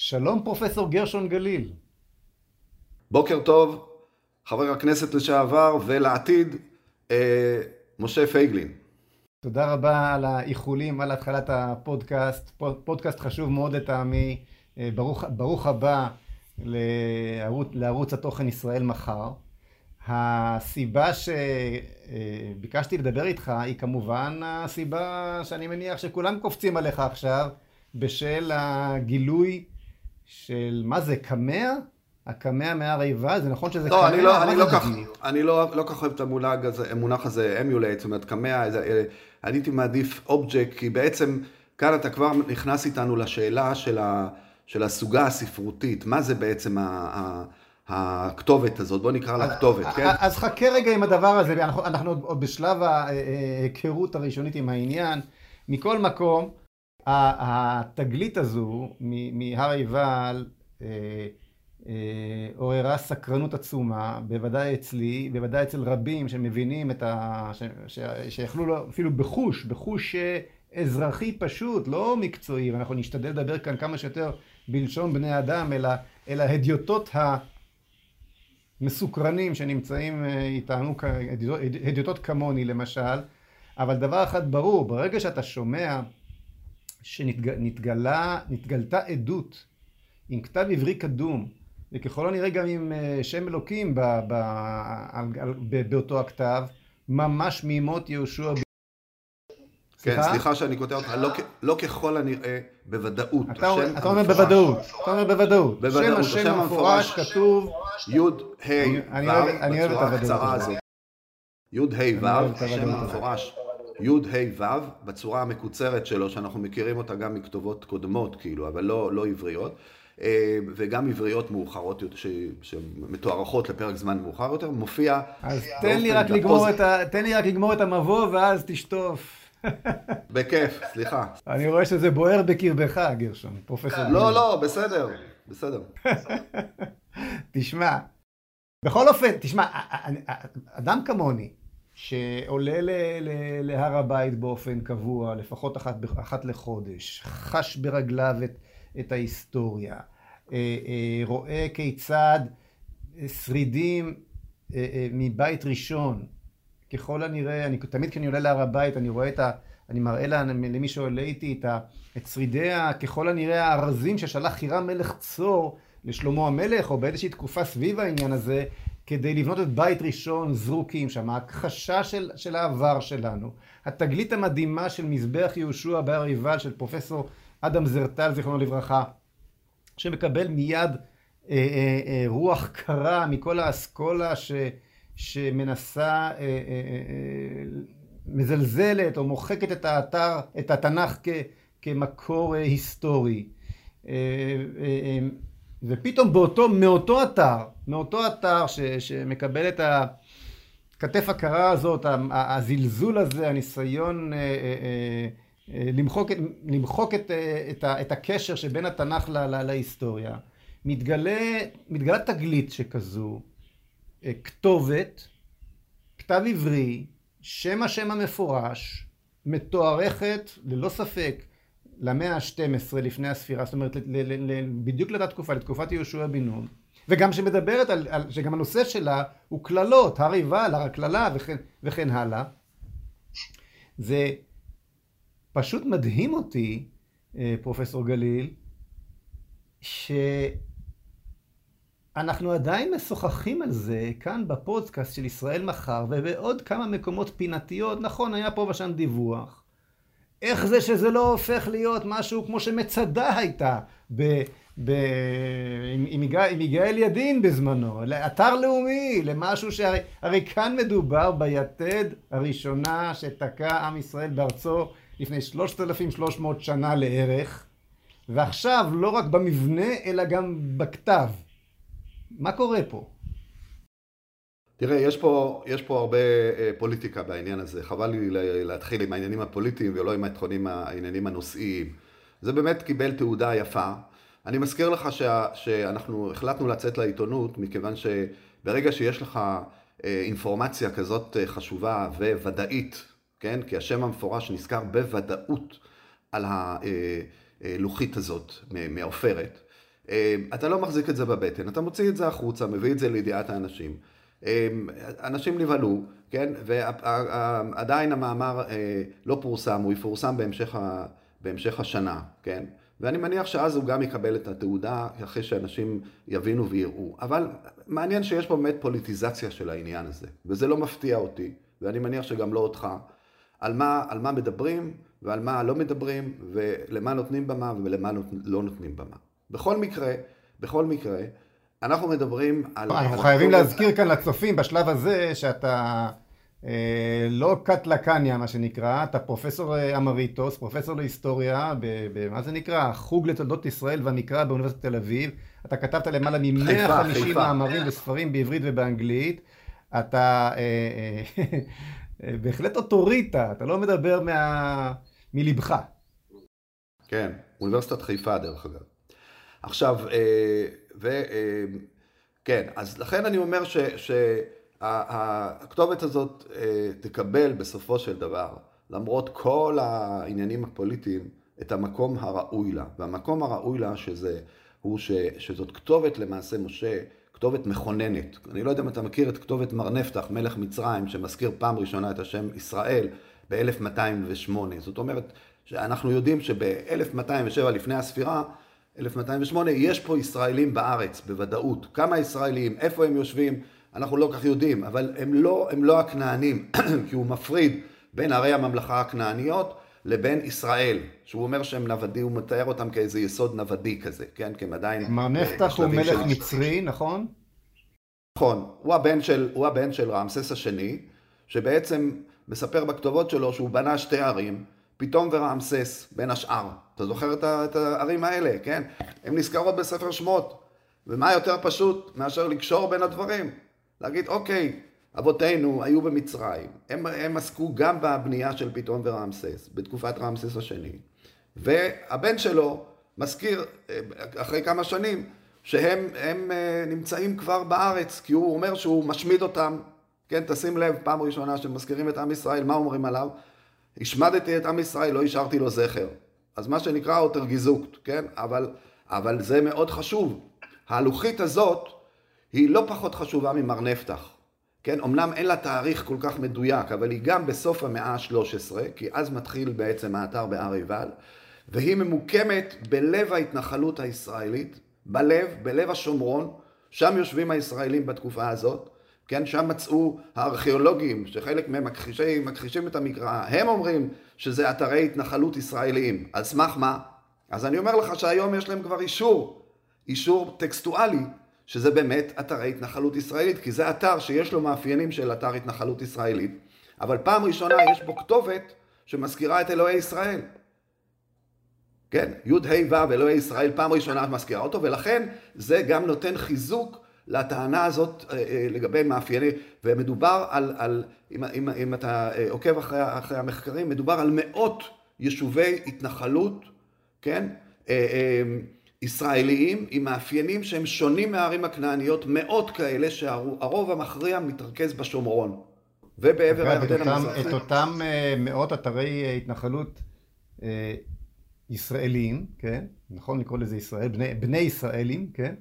שלום פרופסור גרשון גליל. בוקר טוב, חבר הכנסת לשעבר ולעתיד, אה, משה פייגלין. תודה רבה על האיחולים, על התחלת הפודקאסט, פודקאסט חשוב מאוד לטעמי, אה, ברוך, ברוך הבא לערוץ, לערוץ התוכן ישראל מחר. הסיבה שביקשתי לדבר איתך היא כמובן הסיבה שאני מניח שכולם קופצים עליך עכשיו בשל הגילוי של מה זה, קמע? הקמע מהר עיבל? זה נכון שזה לא, קמע? אני לא, אני לא כך, אני לא, לא כך אוהב את המונח הזה, המונח הזה, amulet, זאת אומרת קמע, אני הייתי מעדיף אובג'קט, כי בעצם כאן אתה כבר נכנס איתנו לשאלה של, ה, של הסוגה הספרותית, מה זה בעצם ה... ה הכתובת הזאת, בוא נקרא לה כתובת, כן? אז חכה רגע עם הדבר הזה, אנחנו, אנחנו עוד בשלב ההיכרות הראשונית עם העניין. מכל מקום, התגלית הזו מהר עיבל אה, אה, עוררה סקרנות עצומה, בוודאי אצלי, בוודאי אצל רבים שמבינים את ה... שיכלו אפילו בחוש, בחוש אה, אזרחי פשוט, לא מקצועי, ואנחנו נשתדל לדבר כאן כמה שיותר בלשון בני אדם, אלא, אלא הדיוטות המסוקרנים שנמצאים איתנו, הדיוטות כמוני למשל, אבל דבר אחד ברור, ברגע שאתה שומע שנתגלתה עדות עם כתב עברי קדום, וככל הנראה גם עם אה, שם אלוקים ב, ב, ב, ב, באותו הכתב, ממש מימות יהושע. כן, סליחה שאני קוטע אותך, לא, לא ככל הנראה, בוודאות. אתה, אתה אומר בוודאות, אתה אומר בוודאות. בוודאות, שם השם המפורש כתוב... י' ה' ו' בצורה הקצרה הזאת. י' ה' ו', השם המפורש י', ה', ו', בצורה המקוצרת שלו, שאנחנו מכירים אותה גם מכתובות קודמות, כאילו, אבל לא, לא עבריות, אה, וגם עבריות מאוחרות, שמתוארכות לפרק זמן מאוחר יותר, מופיע... אז תן לי, רק לגמור את ה, תן לי רק לגמור את המבוא, ואז תשטוף. בכיף, סליחה. אני רואה שזה בוער בקרבך, גרשון, פרופסור. לא, לא, בסדר, בסדר. תשמע, בכל אופן, תשמע, אדם כמוני, שעולה ל, ל, להר הבית באופן קבוע, לפחות אחת, אחת לחודש, חש ברגליו את, את ההיסטוריה, אה, אה, רואה כיצד שרידים אה, מבית ראשון, ככל הנראה, אני, תמיד כשאני עולה להר הבית אני רואה את ה... אני מראה לה, למי שעולה איתי את, את שרידי ככל הנראה הארזים ששלח חירם מלך צור לשלמה המלך, או באיזושהי תקופה סביב העניין הזה, כדי לבנות את בית ראשון זרוקים שם, ההכחשה של, של העבר שלנו, התגלית המדהימה של מזבח יהושע בהר עיבל של פרופסור אדם זרטל זיכרונו לברכה, שמקבל מיד אה, אה, אה, רוח קרה מכל האסכולה ש, שמנסה, אה, אה, אה, מזלזלת או מוחקת את האתר, את התנ"ך כ, כמקור אה, היסטורי. אה, אה, ופתאום באותו, מאותו אתר, מאותו אתר ש, שמקבל את הכתף הקרה הזאת, הזלזול הזה, הניסיון אה, אה, אה, למחוק, למחוק את, את, את הקשר שבין התנ"ך לה, לה, להיסטוריה, מתגלה, מתגלה תגלית שכזו, כתובת, כתב עברי, שם השם המפורש, מתוארכת ללא ספק למאה ה-12 לפני הספירה, זאת אומרת בדיוק לאותה תקופה, לתקופת יהושע בן נון, וגם שמדברת על, על, שגם הנושא שלה הוא קללות, הר עיבל, הר הקללה וכן, וכן הלאה. זה פשוט מדהים אותי, אה, פרופסור גליל, שאנחנו עדיין משוחחים על זה כאן בפודקאסט של ישראל מחר ובעוד כמה מקומות פינתיות, נכון, היה פה ושם דיווח. איך זה שזה לא הופך להיות משהו כמו שמצדה הייתה ב, ב, עם, עם, עם יגאל ידין בזמנו, לאתר לאומי, למשהו שהרי כאן מדובר ביתד הראשונה שתקע עם ישראל בארצו לפני 3,300 שנה לערך, ועכשיו לא רק במבנה אלא גם בכתב. מה קורה פה? תראה, יש פה, יש פה הרבה אה, פוליטיקה בעניין הזה, חבל לי להתחיל עם העניינים הפוליטיים ולא עם העניינים, העניינים הנושאיים. זה באמת קיבל תעודה יפה. אני מזכיר לך שה, שאנחנו החלטנו לצאת לעיתונות, מכיוון שברגע שיש לך אה, אינפורמציה כזאת אה, חשובה וודאית, כן? כי השם המפורש נזכר בוודאות על הלוחית הזאת מעופרת. אתה לא מחזיק את זה בבטן, אתה מוציא את זה החוצה, מביא את זה לידיעת האנשים. אנשים נבהלו, כן? ועדיין המאמר לא פורסם, הוא יפורסם בהמשך, ה... בהמשך השנה, כן? ואני מניח שאז הוא גם יקבל את התעודה אחרי שאנשים יבינו ויראו. אבל מעניין שיש פה באמת פוליטיזציה של העניין הזה, וזה לא מפתיע אותי, ואני מניח שגם לא אותך, על מה, על מה מדברים ועל מה לא מדברים, ולמה נותנים במה ולמה לא נותנים במה. בכל מקרה, בכל מקרה, אנחנו מדברים על... אנחנו חייבים להזכיר כאן לצופים בשלב הזה שאתה אה, לא קטלקניה מה שנקרא, אתה פרופסור אה, אמריטוס, פרופסור להיסטוריה, במה זה נקרא? חוג לתולדות ישראל והמקרא באוניברסיטת תל אביב, אתה כתבת למעלה מ-150 מאמרים וספרים בעברית ובאנגלית, אתה אה, בהחלט אוטוריטה, אתה לא מדבר מה... מלבך. כן, אוניברסיטת חיפה דרך אגב. עכשיו. כן, אז לכן אני אומר ש... ש... הכתובת הזאת אה, תקבל בסופו של דבר, למרות כל העניינים הפוליטיים, את המקום הראוי לה. והמקום הראוי לה שזה, הוא ש, שזאת כתובת למעשה משה, כתובת מכוננת. אני לא יודע אם אתה מכיר את כתובת מר נפתח, מלך מצרים, שמזכיר פעם ראשונה את השם ישראל ב-1208. זאת אומרת, שאנחנו יודעים שב-1207 לפני הספירה, 1208, יש פה ישראלים בארץ, בוודאות. כמה ישראלים, איפה הם יושבים, אנחנו לא כך יודעים, אבל הם לא, הם לא הכנענים, כי הוא מפריד בין ערי הממלכה הכנעניות לבין ישראל, שהוא אומר שהם נוודי, הוא מתאר אותם כאיזה יסוד נוודי כזה, כן? כי הם עדיין... מר נפתח הוא מלך של... מצרי, נכון? נכון, הוא הבן של, הוא הבן של רעמסס השני, שבעצם מספר בכתובות שלו שהוא בנה שתי ערים, פתאום ורעמסס, בין השאר. אתה זוכר את הערים האלה, כן? הן נזכרות בספר שמות. ומה יותר פשוט מאשר לקשור בין הדברים? להגיד, אוקיי, אבותינו היו במצרים, הם, הם עסקו גם בבנייה של פתאום ורעמסס, בתקופת רעמסס השני, והבן שלו מזכיר אה, אחרי כמה שנים שהם הם אה, נמצאים כבר בארץ, כי הוא אומר שהוא משמיד אותם, כן, תשים לב, פעם ראשונה שמזכירים את עם ישראל, מה אומרים עליו? השמדתי את עם ישראל, לא השארתי לו זכר. אז מה שנקרא אוטר גיזוקט, כן? אבל, אבל זה מאוד חשוב. הלוחית הזאת היא לא פחות חשובה ממר נפתח. כן, אמנם אין לה תאריך כל כך מדויק, אבל היא גם בסוף המאה ה-13, כי אז מתחיל בעצם האתר בהר עיבל, והיא ממוקמת בלב ההתנחלות הישראלית, בלב, בלב השומרון, שם יושבים הישראלים בתקופה הזאת, כן, שם מצאו הארכיאולוגים, שחלק מהם מכחישים, את המקרא, הם אומרים שזה אתרי התנחלות ישראליים. על סמך מה? אז אני אומר לך שהיום יש להם כבר אישור, אישור טקסטואלי, שזה באמת אתרי התנחלות ישראלית, כי זה אתר שיש לו מאפיינים של אתר התנחלות ישראלית, אבל פעם ראשונה יש בו כתובת שמזכירה את אלוהי ישראל. כן, י"ה ו' אלוהי ישראל פעם ראשונה מזכירה אותו, ולכן זה גם נותן חיזוק לטענה הזאת אה, אה, לגבי מאפיינים, ומדובר על, על אם, אם, אם אתה אה, עוקב אחרי, אחרי המחקרים, מדובר על מאות יישובי התנחלות, כן? ישראליים עם מאפיינים שהם שונים מהערים הכנעניות, מאות כאלה שהרוב המכריע מתרכז בשומרון ובעבר הירדן המזרחי. את אותם מאות אתרי התנחלות ישראלים, כן? נכון לקרוא לזה ישראל, בני, בני ישראלים, כן?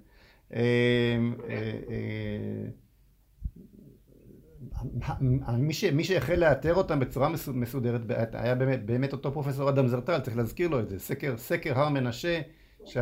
מי, ש, מי שהחל לאתר אותם בצורה מסודרת היה באמת, באמת אותו פרופסור אדם זרטל, צריך להזכיר לו את זה, סקר, סקר הר מנשה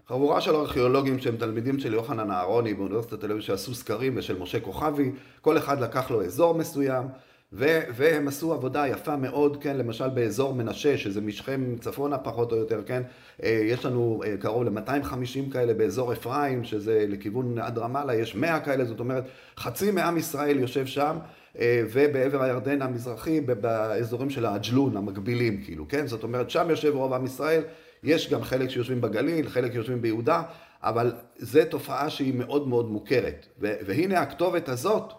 חבורה של ארכיאולוגים שהם תלמידים של יוחנן אהרוני באוניברסיטת תל אביב שעשו סקרים ושל משה כוכבי, כל אחד לקח לו אזור מסוים ו- והם עשו עבודה יפה מאוד, כן, למשל באזור מנשה, שזה משכם צפונה פחות או יותר, כן, אה, יש לנו אה, קרוב ל-250 כאלה באזור אפרים, שזה לכיוון עד רמאללה, יש 100 כאלה, זאת אומרת, חצי מעם ישראל יושב שם, אה, ובעבר הירדן המזרחי, באזורים של העג'לון, המקבילים, כאילו, כן, זאת אומרת, שם יושב רוב עם ישראל. יש גם חלק שיושבים בגליל, חלק יושבים ביהודה, אבל זו תופעה שהיא מאוד מאוד מוכרת. והנה הכתובת הזאת,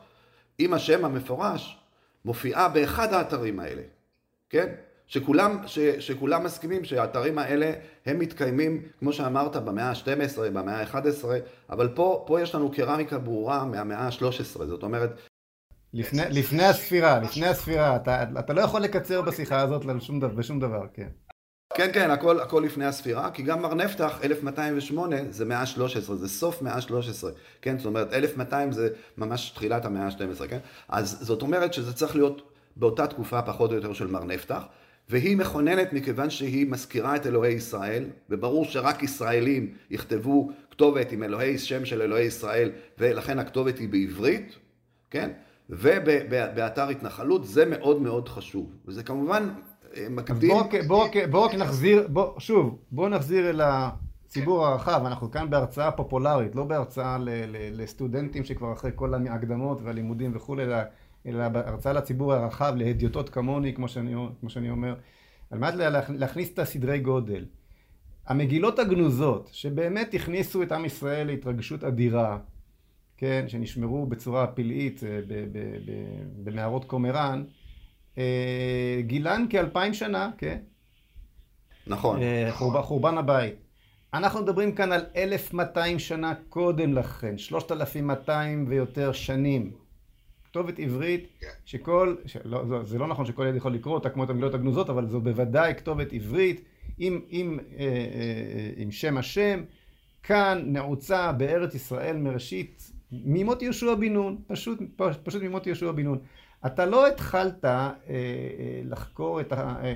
עם השם המפורש, מופיעה באחד האתרים האלה, כן? שכולם, ש, שכולם מסכימים שהאתרים האלה הם מתקיימים, כמו שאמרת, במאה ה-12, במאה ה-11, אבל פה, פה יש לנו קרמיקה ברורה מהמאה ה-13, זאת אומרת... לפני, לפני הספירה, לפני הספירה, אתה, אתה לא יכול לקצר בשיחה הזאת בשום דבר, כן. כן, כן, הכל, הכל לפני הספירה, כי גם מר נפתח, 1208 זה מאה ה-13, זה סוף מאה ה-13, כן? זאת אומרת, 1200 זה ממש תחילת המאה ה-12, כן? אז זאת אומרת שזה צריך להיות באותה תקופה פחות או יותר של מר נפתח, והיא מכוננת מכיוון שהיא מזכירה את אלוהי ישראל, וברור שרק ישראלים יכתבו כתובת עם אלוהי, שם של אלוהי ישראל, ולכן הכתובת היא בעברית, כן? ובאתר התנחלות, זה מאוד מאוד חשוב. וזה כמובן מקדים... בואו בוא, בוא רק נחזיר, בוא, שוב, בואו נחזיר אל הציבור הרחב, אנחנו כאן בהרצאה פופולרית, לא בהרצאה ל, ל, לסטודנטים שכבר אחרי כל ההקדמות והלימודים וכולי, אלא, אלא בהרצאה לציבור הרחב, להדיוטות כמוני, כמו שאני, כמו שאני אומר, על מנת להכניס את הסדרי גודל. המגילות הגנוזות, שבאמת הכניסו את עם ישראל להתרגשות אדירה, כן, שנשמרו בצורה פלאית אה, במערות קומראן, גילן כאלפיים שנה, כן? נכון. אה, חורבן, חורבן הבית. אנחנו מדברים כאן על 1,200 שנה קודם לכן, 3,200 ויותר שנים. כתובת עברית כן. שכל, שלא, זה לא נכון שכל ילד יכול לקרוא אותה כמו את המילות הגנוזות, אבל זו בוודאי כתובת עברית עם, עם, אה, אה, עם שם השם, כאן נעוצה בארץ ישראל מראשית, ממות יהושע בן נון, פשוט, פשוט ממות יהושע בן נון. אתה לא התחלת אה, אה, לחקור, את ה, אה, אה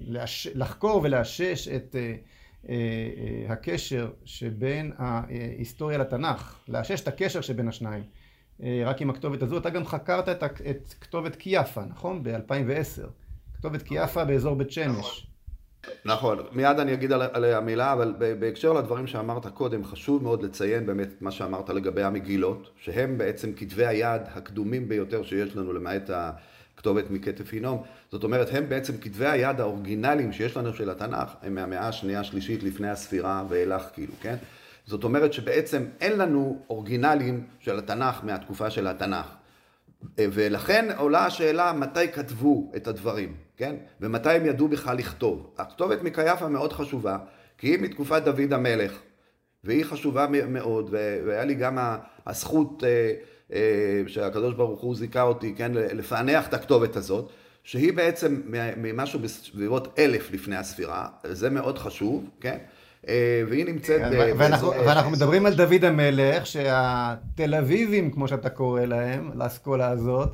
לאש, לחקור ולאשש את אה, אה, אה, הקשר שבין ההיסטוריה לתנ"ך, לאשש את הקשר שבין השניים. אה, רק עם הכתובת הזו, אתה גם חקרת את, את כתובת קיאפה, נכון? ב-2010. כתובת קיאפה באזור בית שמש. נכון, מיד אני אגיד עליה מילה, אבל בהקשר לדברים שאמרת קודם, חשוב מאוד לציין באמת מה שאמרת לגבי המגילות, שהם בעצם כתבי היד הקדומים ביותר שיש לנו למעט הכתובת מכתף הינום. זאת אומרת, הם בעצם כתבי היד האורגינליים שיש לנו של התנ"ך, הם מהמאה השנייה השלישית לפני הספירה ואילך כאילו, כן? זאת אומרת שבעצם אין לנו אורגינלים של התנ"ך מהתקופה של התנ"ך. ולכן עולה השאלה מתי כתבו את הדברים, כן? ומתי הם ידעו בכלל לכתוב. הכתובת מקייפה מאוד חשובה, כי היא מתקופת דוד המלך, והיא חשובה מאוד, והיה לי גם הזכות אה, אה, שהקדוש ברוך הוא זיכה אותי, כן, לפענח את הכתובת הזאת, שהיא בעצם ממשהו בסביבות אלף לפני הספירה, זה מאוד חשוב, כן? אה, והיא נמצאת... כן, ואנחנו, ואנחנו מדברים על דוד המלך, שהתל אביבים, כמו שאתה קורא להם, לאסכולה הזאת,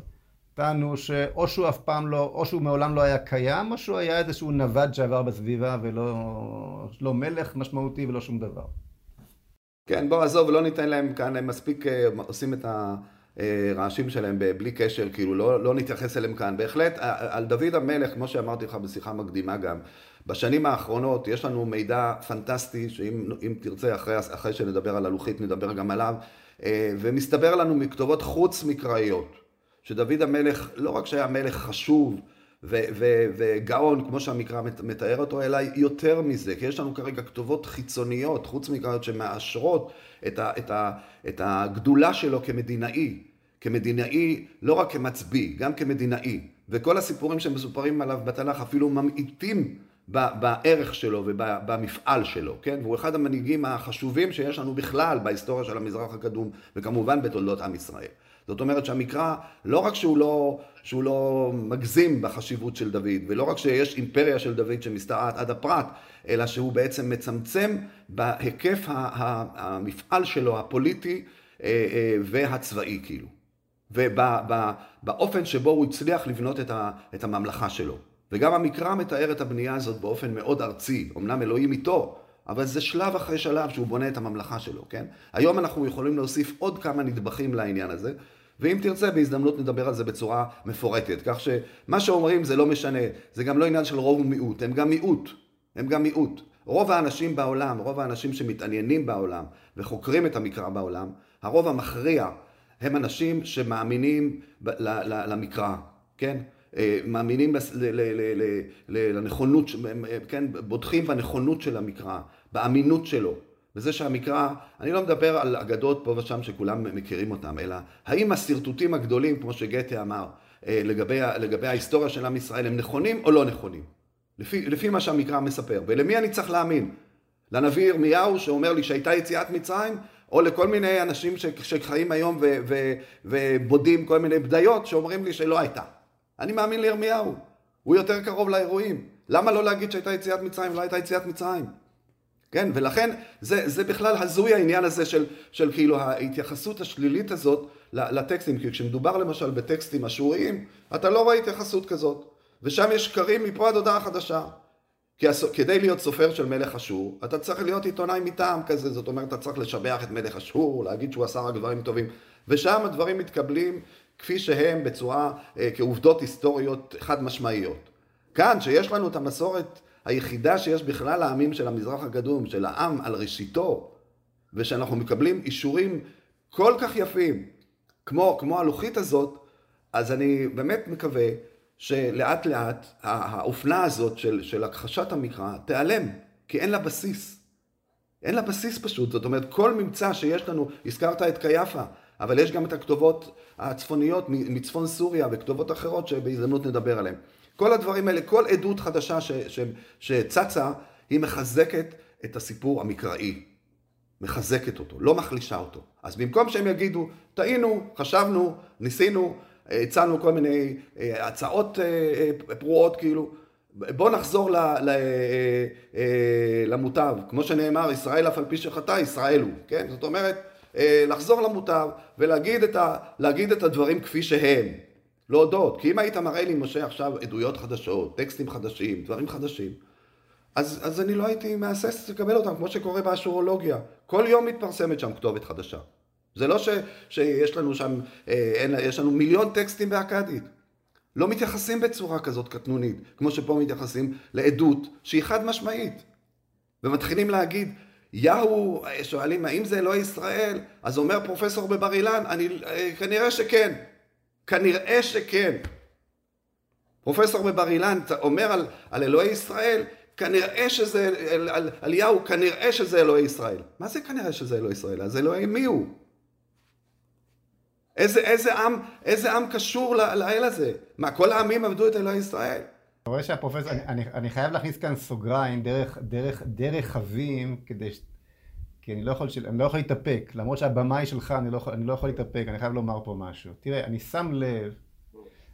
טענו שאו שהוא אף פעם לא, או שהוא מעולם לא היה קיים, או שהוא היה איזשהו נווד שעבר בסביבה, ולא לא מלך משמעותי ולא שום דבר. כן, בוא עזוב, לא ניתן להם כאן, הם מספיק אה, עושים את הרעשים שלהם בלי קשר, כאילו לא, לא נתייחס אליהם כאן. בהחלט, על דוד המלך, כמו שאמרתי לך בשיחה מקדימה גם, בשנים האחרונות יש לנו מידע פנטסטי, שאם תרצה אחרי, אחרי שנדבר על הלוחית נדבר גם עליו, אה, ומסתבר לנו מכתובות חוץ מקראיות, שדוד המלך לא רק שהיה מלך חשוב וגאון, כמו שהמקרא מתאר אותו, אלא יותר מזה, כי יש לנו כרגע כתובות חיצוניות, חוץ מקראיות, שמאשרות את, ה- את, ה- את הגדולה שלו כמדינאי, כמדינאי לא רק כמצביא, גם כמדינאי. וכל הסיפורים שמסופרים עליו בתנ"ך אפילו ממעיטים בערך שלו ובמפעל שלו, כן? והוא אחד המנהיגים החשובים שיש לנו בכלל בהיסטוריה של המזרח הקדום, וכמובן בתולדות עם ישראל. זאת אומרת שהמקרא, לא רק שהוא לא, שהוא לא מגזים בחשיבות של דוד, ולא רק שיש אימפריה של דוד שמשתרעת עד הפרט, אלא שהוא בעצם מצמצם בהיקף המפעל שלו, הפוליטי אה, אה, והצבאי כאילו. ובאופן שבו הוא הצליח לבנות את הממלכה שלו. וגם המקרא מתאר את הבנייה הזאת באופן מאוד ארצי, אמנם אלוהים איתו, אבל זה שלב אחרי שלב שהוא בונה את הממלכה שלו, כן? היום אנחנו יכולים להוסיף עוד כמה נדבכים לעניין הזה, ואם תרצה בהזדמנות נדבר על זה בצורה מפורטת, כך שמה שאומרים זה לא משנה, זה גם לא עניין של רוב ומיעוט, הם גם מיעוט, הם גם מיעוט. רוב האנשים בעולם, רוב האנשים שמתעניינים בעולם וחוקרים את המקרא בעולם, הרוב המכריע הם אנשים שמאמינים למקרא, כן? אה, מאמינים לנכונות, כן, בוטחים בנכונות של המקרא, באמינות שלו. וזה שהמקרא, אני לא מדבר על אגדות פה ושם שכולם מכירים אותם, אלא האם השרטוטים הגדולים, כמו שגתה אמר, אה, לגבי, לגבי ההיסטוריה של עם ישראל, הם נכונים או לא נכונים? לפי, לפי מה שהמקרא מספר. ולמי אני צריך להאמין? לנביא ירמיהו שאומר לי שהייתה יציאת מצרים, או לכל מיני אנשים שחיים היום ו, ו, ובודים כל מיני בדיות שאומרים לי שלא הייתה. אני מאמין לירמיהו, הוא יותר קרוב לאירועים. למה לא להגיד שהייתה יציאת מצרים ולא הייתה יציאת מצרים? כן, ולכן זה, זה בכלל הזוי העניין הזה של, של כאילו ההתייחסות השלילית הזאת לטקסטים, כי כשמדובר למשל בטקסטים אשוריים, אתה לא רואה התייחסות כזאת, ושם יש שקרים מפה עד הודעה חדשה. כי כדי להיות סופר של מלך אשור, אתה צריך להיות עיתונאי מטעם כזה, זאת אומרת, אתה צריך לשבח את מלך אשור, להגיד שהוא עשה רק דברים טובים, ושם הדברים מתקבלים כפי שהם בצורה, אה, כעובדות היסטוריות חד משמעיות. כאן, שיש לנו את המסורת היחידה שיש בכלל העמים של המזרח הקדום, של העם על ראשיתו, ושאנחנו מקבלים אישורים כל כך יפים, כמו, כמו הלוחית הזאת, אז אני באמת מקווה שלאט לאט האופנה הזאת של, של הכחשת המקרא תיעלם, כי אין לה בסיס. אין לה בסיס פשוט, זאת אומרת כל ממצא שיש לנו, הזכרת את קייפה, אבל יש גם את הכתובות הצפוניות מצפון סוריה וכתובות אחרות שבהזדמנות נדבר עליהן. כל הדברים האלה, כל עדות חדשה ש, ש, שצצה, היא מחזקת את הסיפור המקראי. מחזקת אותו, לא מחלישה אותו. אז במקום שהם יגידו, טעינו, חשבנו, ניסינו, הצענו כל מיני אה, הצעות אה, אה, פרועות כאילו, בוא נחזור למוטב, כמו שנאמר, ישראל אף על פי שחטא, ישראל הוא, כן? זאת אומרת, לחזור למוטב ולהגיד את, ה, את הדברים כפי שהם, להודות, כי אם היית מראה לי, משה, עכשיו עדויות חדשות, טקסטים חדשים, דברים חדשים, אז, אז אני לא הייתי מהסס לקבל אותם, כמו שקורה באשורולוגיה. כל יום מתפרסמת שם כתובת חדשה. זה לא ש, שיש לנו שם, אה, אין, יש לנו מיליון טקסטים באכדית. לא מתייחסים בצורה כזאת קטנונית, כמו שפה מתייחסים לעדות שהיא חד משמעית. ומתחילים להגיד, יהו, שואלים האם זה אלוהי ישראל? אז אומר פרופסור בבר אילן, אני, אה, כנראה שכן. כנראה שכן. פרופסור בבר אילן אומר על, על אלוהי ישראל, כנראה שזה, על, על, על יהו, כנראה שזה אלוהי ישראל. מה זה כנראה שזה אלוהי ישראל? אז אלוהי מי הוא? איזה, איזה, עם, איזה עם קשור לאל הזה? מה, כל העמים עבדו את אלוהי ישראל? אתה רואה שהפרופסור, אני, אני, אני חייב להכניס כאן סוגריים דרך, דרך, דרך חווים, כדי. כי אני לא יכול. אני לא יכול להתאפק, למרות שהבמאי שלך, אני לא, יכול, אני לא יכול להתאפק, אני חייב לומר פה משהו. תראה, אני שם לב,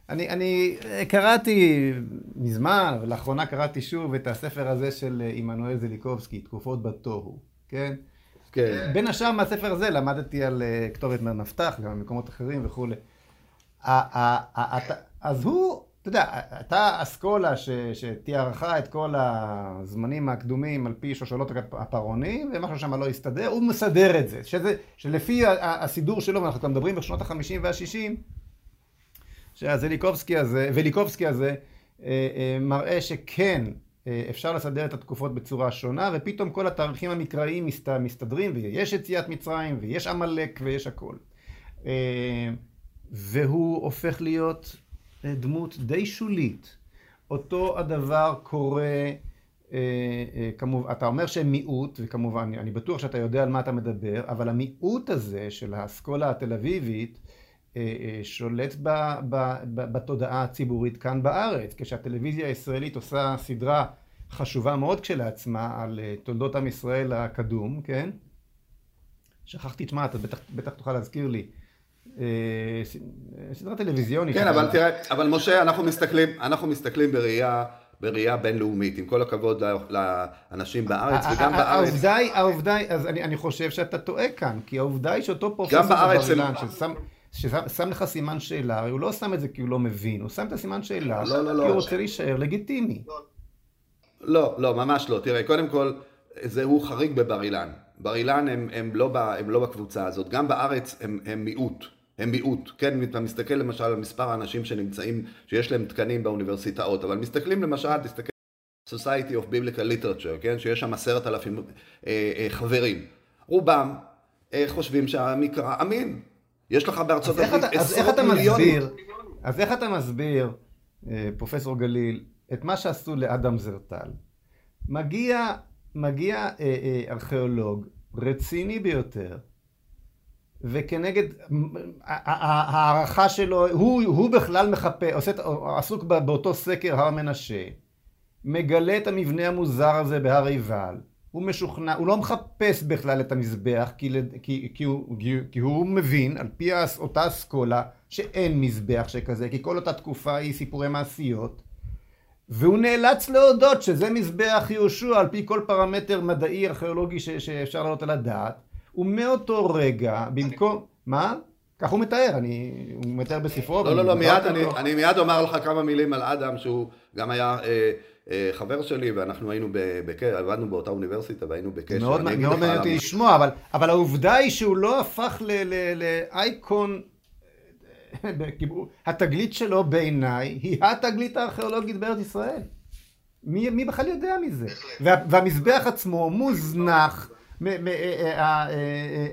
אני, אני קראתי מזמן, ולאחרונה קראתי שוב את הספר הזה של עמנואל זליקובסקי, תקופות בתוהו, כן? כן. בין השאר מהספר הזה למדתי על uh, כתובת מפתח, גם במקומות אחרים וכולי. אז הוא, אתה יודע, הייתה אסכולה שתיארכה את כל הזמנים הקדומים על פי שושלות הפרעונים, ומשהו שם לא הסתדר, הוא מסדר את זה. שזה, שלפי הסידור שלו, ואנחנו גם מדברים בשנות החמישים והשישים, שהזליקובסקי הזה, וליקובסקי הזה, אה, אה, מראה שכן, אה, אפשר לסדר את התקופות בצורה שונה, ופתאום כל התאריכים המקראיים מסתדרים, ויש יציאת מצרים, ויש עמלק, ויש הכל. והוא הופך להיות דמות די שולית. אותו הדבר קורה, כמובן, אתה אומר שהם מיעוט, וכמובן, אני בטוח שאתה יודע על מה אתה מדבר, אבל המיעוט הזה של האסכולה התל אביבית, שולט ב, ב, ב, בתודעה הציבורית כאן בארץ. כשהטלוויזיה הישראלית עושה סדרה חשובה מאוד כשלעצמה על אה, תולדות עם ישראל הקדום, כן? שכחתי את שמה, אתה בטח, בטח תוכל להזכיר לי. אה, סדרה טלוויזיונית. כן, אבל תראה, אבל משה, אנחנו מסתכלים, אנחנו מסתכלים בראייה... בראייה בינלאומית, עם כל הכבוד לאנשים בארץ וגם בארץ. העובדה היא, העובדה היא, אז אני, אני חושב שאתה טועה כאן, כי העובדה היא שאותו פרופסור בר אילן, ששם, ששם לך סימן שאלה, הוא לא שם את זה כי הוא לא מבין, הוא שם את הסימן שאלה, לא, לא, לא, כי הוא רוצה להישאר לגיטימי. לא, לא, ממש לא. תראה, קודם כל, זהו חריג בבר אילן. בר אילן הם, הם, לא, הם לא בקבוצה הזאת. גם בארץ הם, הם מיעוט. הם מיעוט, כן, אתה מסתכל למשל על מספר האנשים שנמצאים, שיש להם תקנים באוניברסיטאות, אבל מסתכלים למשל, תסתכל Society of Biblical Literature, כן, שיש שם עשרת אלפים אה, אה, חברים. רובם אה, חושבים שהמקרא אמין. יש לך בארצות הברית עשרות מיליונים. אז איך אתה מסביר, אה, פרופסור גליל, את מה שעשו לאדם זרטל? מגיע, מגיע אה, אה, ארכיאולוג רציני ביותר, וכנגד ההערכה שלו, הוא, הוא בכלל מחפה, עושה, עסוק באותו סקר הר מנשה, מגלה את המבנה המוזר הזה בהר עיבל, הוא משוכנע, הוא לא מחפש בכלל את המזבח, כי, כי, כי, הוא, כי הוא מבין, על פי אותה אסכולה, שאין מזבח שכזה, כי כל אותה תקופה היא סיפורי מעשיות, והוא נאלץ להודות שזה מזבח יהושע על פי כל פרמטר מדעי ארכיאולוגי שאפשר להעלות על הדעת, ומאותו רגע, במקום... מה? כך הוא מתאר, אני... הוא מתאר בספרו. לא, לא, לא, מיד, אני, אני מיד אומר לך כמה מילים על אדם, שהוא גם היה אה, אה, חבר שלי, ואנחנו היינו, בקשר, עבדנו באותה אוניברסיטה והיינו בקשר. מאוד מעניין אותי לשמוע, אבל, אבל העובדה היא שהוא לא הפך לאייקון, התגלית שלו בעיניי היא התגלית הארכיאולוגית בארץ ישראל. מי, מי בכלל יודע מזה? וה, והמזבח עצמו מוזנח,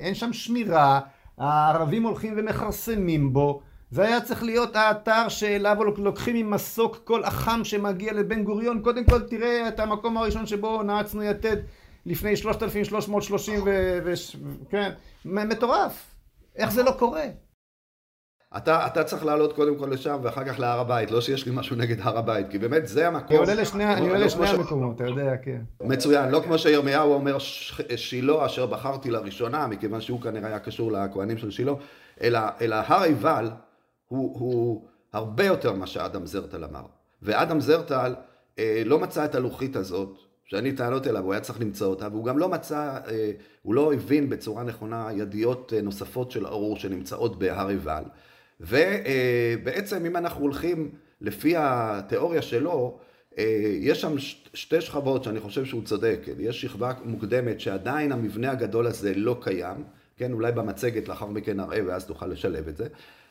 אין שם שמירה, הערבים הולכים ומכרסמים בו, זה היה צריך להיות האתר שאליו לוקחים עם מסוק כל אח"ם שמגיע לבן גוריון. קודם כל תראה את המקום הראשון שבו נעצנו יתד לפני 3,330 ו... ו... כן, מטורף. איך זה לא קורה? אתה, אתה צריך לעלות קודם כל לשם ואחר כך להר הבית, לא שיש לי משהו נגד הר הבית, כי באמת זה המקום... אני עולה לשני, אני עולה לא לשני המקומות, אתה יודע, כן. מצוין, לא כמו שירמיהו אומר שילה אשר בחרתי לראשונה, מכיוון שהוא כנראה היה קשור לכהנים של שילה, אלא, אלא הר עיבל הוא, הוא הרבה יותר ממה שאדם זרטל אמר. ואדם זרטל אה, לא מצא את הלוחית הזאת, שאני טענות אליו, הוא היה צריך למצוא אותה, והוא גם לא מצא, אה, הוא לא הבין בצורה נכונה ידיעות אה, נוספות של ארור שנמצאות בהר עיבל. ובעצם אם אנחנו הולכים לפי התיאוריה שלו, אה, יש שם שתי שכבות שאני חושב שהוא צודק, יש שכבה מוקדמת שעדיין המבנה הגדול הזה לא קיים, כן, אולי במצגת לאחר מכן נראה ואז תוכל לשלב את זה,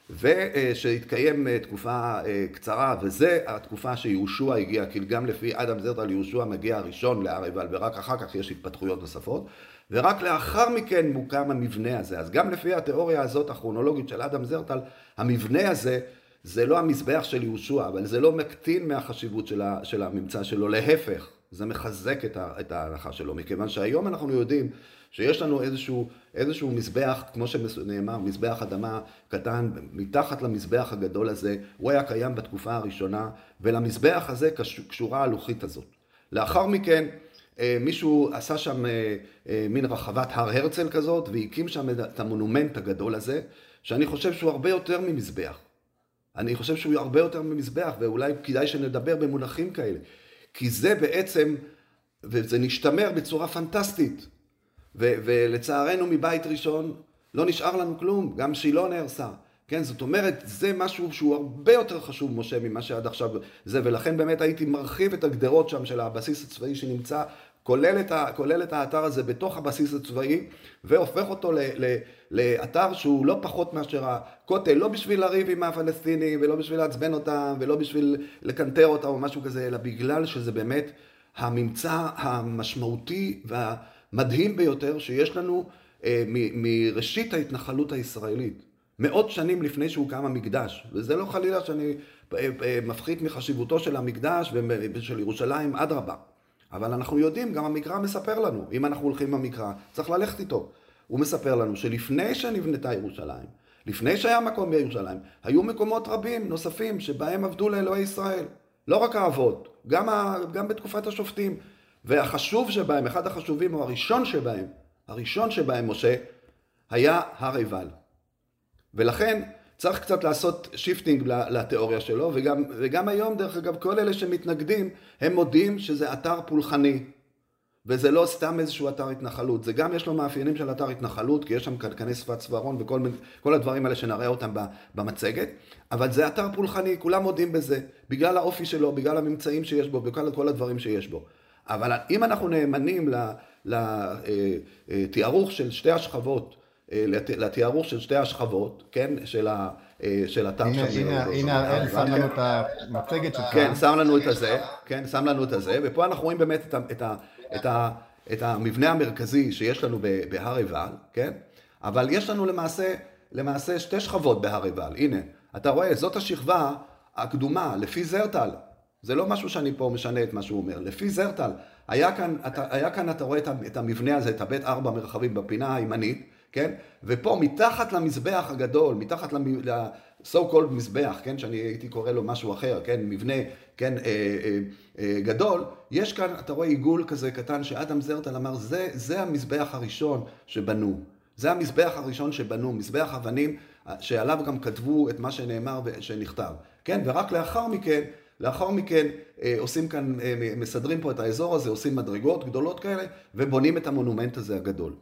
ושהתקיים אה, תקופה אה, קצרה, וזה התקופה שיהושע הגיע, כי גם לפי אדם זרטל יהושע מגיע הראשון עיבל, ורק אחר כך יש התפתחויות נוספות, ורק לאחר מכן מוקם המבנה הזה. אז גם לפי התיאוריה הזאת, הכרונולוגית של אדם זרטל, המבנה הזה זה לא המזבח של יהושע, אבל זה לא מקטין מהחשיבות של, ה, של הממצא שלו, להפך, זה מחזק את, ה, את ההנחה שלו, מכיוון שהיום אנחנו יודעים שיש לנו איזשהו, איזשהו מזבח, כמו שנאמר, מזבח אדמה קטן, מתחת למזבח הגדול הזה, הוא היה קיים בתקופה הראשונה, ולמזבח הזה קשורה הלוחית הזאת. לאחר מכן, מישהו עשה שם אה, אה, מין רחבת הר הרצל כזאת, והקים שם את המונומנט הגדול הזה, שאני חושב שהוא הרבה יותר ממזבח. אני חושב שהוא הרבה יותר ממזבח, ואולי כדאי שנדבר במונחים כאלה. כי זה בעצם, וזה נשתמר בצורה פנטסטית. ו- ולצערנו מבית ראשון לא נשאר לנו כלום, גם שילה נהרסה. כן, זאת אומרת, זה משהו שהוא הרבה יותר חשוב, משה, ממה שעד עכשיו זה, ולכן באמת הייתי מרחיב את הגדרות שם של הבסיס הצבאי שנמצא, כולל את, ה, כולל את האתר הזה בתוך הבסיס הצבאי, והופך אותו ל, ל, לאתר שהוא לא פחות מאשר הכותל, לא בשביל לריב עם הפלסטינים, ולא בשביל לעצבן אותם, ולא בשביל לקנטר אותם או משהו כזה, אלא בגלל שזה באמת הממצא המשמעותי והמדהים ביותר שיש לנו אה, מ, מראשית ההתנחלות הישראלית. מאות שנים לפני שהוקם המקדש, וזה לא חלילה שאני אה, אה, מפחית מחשיבותו של המקדש ושל ירושלים, אדרבה. אבל אנחנו יודעים, גם המקרא מספר לנו, אם אנחנו הולכים במקרא, צריך ללכת איתו. הוא מספר לנו שלפני שנבנתה ירושלים, לפני שהיה מקום בירושלים, היו מקומות רבים נוספים שבהם עבדו לאלוהי ישראל. לא רק האבות, גם, ה, גם בתקופת השופטים. והחשוב שבהם, אחד החשובים, או הראשון שבהם, הראשון שבהם, משה, היה הר עיבל. ולכן צריך קצת לעשות shifting לתיאוריה שלו, וגם, וגם היום, דרך אגב, כל אלה שמתנגדים, הם מודים שזה אתר פולחני, וזה לא סתם איזשהו אתר התנחלות, זה גם יש לו מאפיינים של אתר התנחלות, כי יש שם קנקני שפת סברון וכל הדברים האלה שנראה אותם במצגת, אבל זה אתר פולחני, כולם מודים בזה, בגלל האופי שלו, בגלל הממצאים שיש בו, בגלל כל הדברים שיש בו. אבל אם אנחנו נאמנים לתיארוך אה, אה, של שתי השכבות, לתיארוך של שתי השכבות, כן, של, ה, אה, של הנה, שם. הנה, הנה הראל שם לנו את המצגת שלך. כן, שם לנו את הזה, כן, שם לנו את הזה, ופה אנחנו רואים באמת את, ה, את, ה, את, ה, את המבנה המרכזי שיש לנו בהר עיבל, כן, אבל יש לנו למעשה, למעשה שתי שכבות בהר עיבל, הנה, אתה רואה, זאת השכבה הקדומה, לפי זרטל, זה לא משהו שאני פה משנה את מה שהוא אומר, לפי זרטל, היה כאן, אתה, היה כאן, אתה רואה את המבנה הזה, את הבית ארבע מרחבים בפינה הימנית, כן? ופה מתחת למזבח הגדול, מתחת ל-so called מזבח, כן? שאני הייתי קורא לו משהו אחר, כן? מבנה, כן? אה, אה, אה, גדול, יש כאן, אתה רואה עיגול כזה קטן שאדם זרטל אמר, זה, זה המזבח הראשון שבנו. זה המזבח הראשון שבנו, מזבח אבנים שעליו גם כתבו את מה שנאמר ושנכתב. כן? ורק לאחר מכן לאחר מכן אה, עושים כאן, אה, מסדרים פה את האזור הזה, עושים מדרגות גדולות כאלה, ובונים את המונומנט הזה הגדול.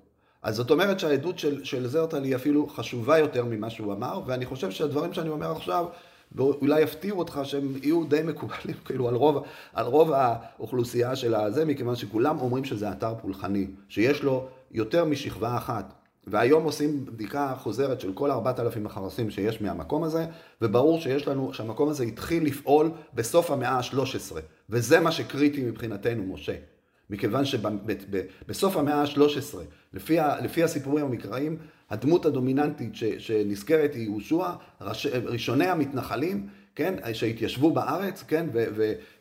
אז זאת אומרת שהעדות של, של זרטל היא אפילו חשובה יותר ממה שהוא אמר, ואני חושב שהדברים שאני אומר עכשיו ואולי יפתיעו אותך שהם יהיו די מקובלים, כאילו, על רוב, על רוב האוכלוסייה של הזה, מכיוון שכולם אומרים שזה אתר פולחני, שיש לו יותר משכבה אחת. והיום עושים בדיקה חוזרת של כל 4,000 החרסים שיש מהמקום הזה, וברור שיש לנו, שהמקום הזה התחיל לפעול בסוף המאה ה-13, וזה מה שקריטי מבחינתנו, משה. מכיוון שבסוף המאה ה-13, לפי, לפי הסיפורים המקראיים, הדמות הדומיננטית ש, שנזכרת היא יהושע, ראשוני המתנחלים, כן, שהתיישבו בארץ, כן,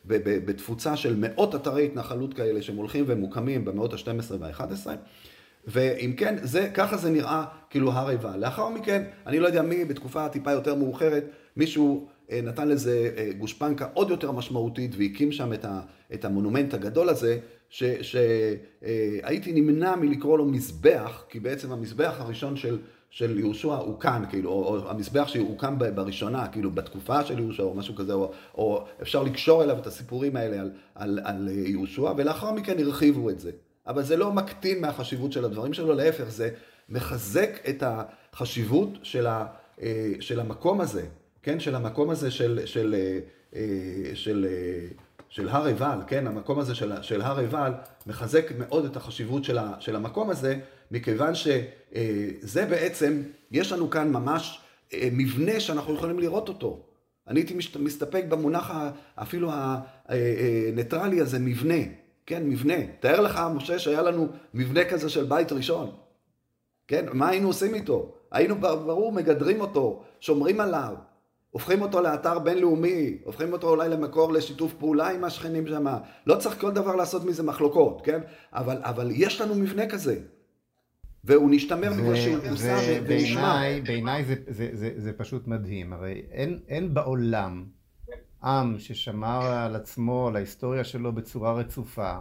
ובתפוצה של מאות אתרי התנחלות כאלה שהם הולכים ומוקמים במאות ה-12 וה-11. ואם כן, זה, ככה זה נראה כאילו הר עיבל. לאחר מכן, אני לא יודע מי, בתקופה טיפה יותר מאוחרת, מישהו אה, נתן לזה אה, גושפנקה עוד יותר משמעותית והקים שם את המונומנט הגדול הזה, שהייתי נמנע מלקרוא לו מזבח, כי בעצם המזבח הראשון של, של יהושע הוא כאן, כאילו, או, או המזבח שהוקם בראשונה, כאילו בתקופה של יהושע או משהו כזה, או, או אפשר לקשור אליו את הסיפורים האלה על, על, על יהושע, ולאחר מכן הרחיבו את זה. אבל זה לא מקטין מהחשיבות של הדברים שלו, להפך, זה מחזק את החשיבות של, ה, אה, של המקום הזה, כן? של המקום הזה של, של, של, אה, של של הר עיבל, כן, המקום הזה של, של הר עיבל מחזק מאוד את החשיבות של, ה, של המקום הזה, מכיוון שזה בעצם, יש לנו כאן ממש אה, מבנה שאנחנו יכולים לראות אותו. אני הייתי מסתפק במונח אפילו הניטרלי הזה, מבנה, כן, מבנה. תאר לך, משה, שהיה לנו מבנה כזה של בית ראשון. כן, מה היינו עושים איתו? היינו ברור מגדרים אותו, שומרים עליו, הופכים אותו לאתר בינלאומי, הופכים אותו אולי למקור לשיתוף פעולה עם השכנים שם. לא צריך כל דבר לעשות מזה מחלוקות, כן? אבל, אבל יש לנו מבנה כזה. והוא נשתמר בגלל שהוא שם ונשמע. בעיניי זה, זה, זה, זה פשוט מדהים. הרי אין, אין בעולם עם ששמר על עצמו, על ההיסטוריה שלו בצורה רצופה.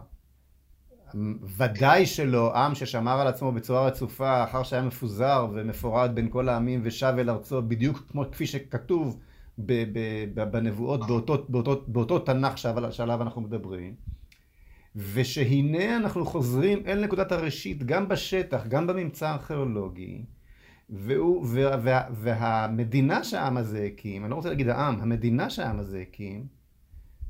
ודאי שלא. עם ששמר על עצמו בצורה רצופה אחר שהיה מפוזר ומפורד בין כל העמים ושב אל ארצו בדיוק כמו כפי שכתוב בנבואות באותו, באותו, באותו תנ"ך שעליו אנחנו מדברים. ושהנה אנחנו חוזרים אל נקודת הראשית גם בשטח גם בממצא הארכיאולוגי. והוא, וה, וה, והמדינה שהעם הזה הקים, אני לא רוצה להגיד העם, המדינה שהעם הזה הקים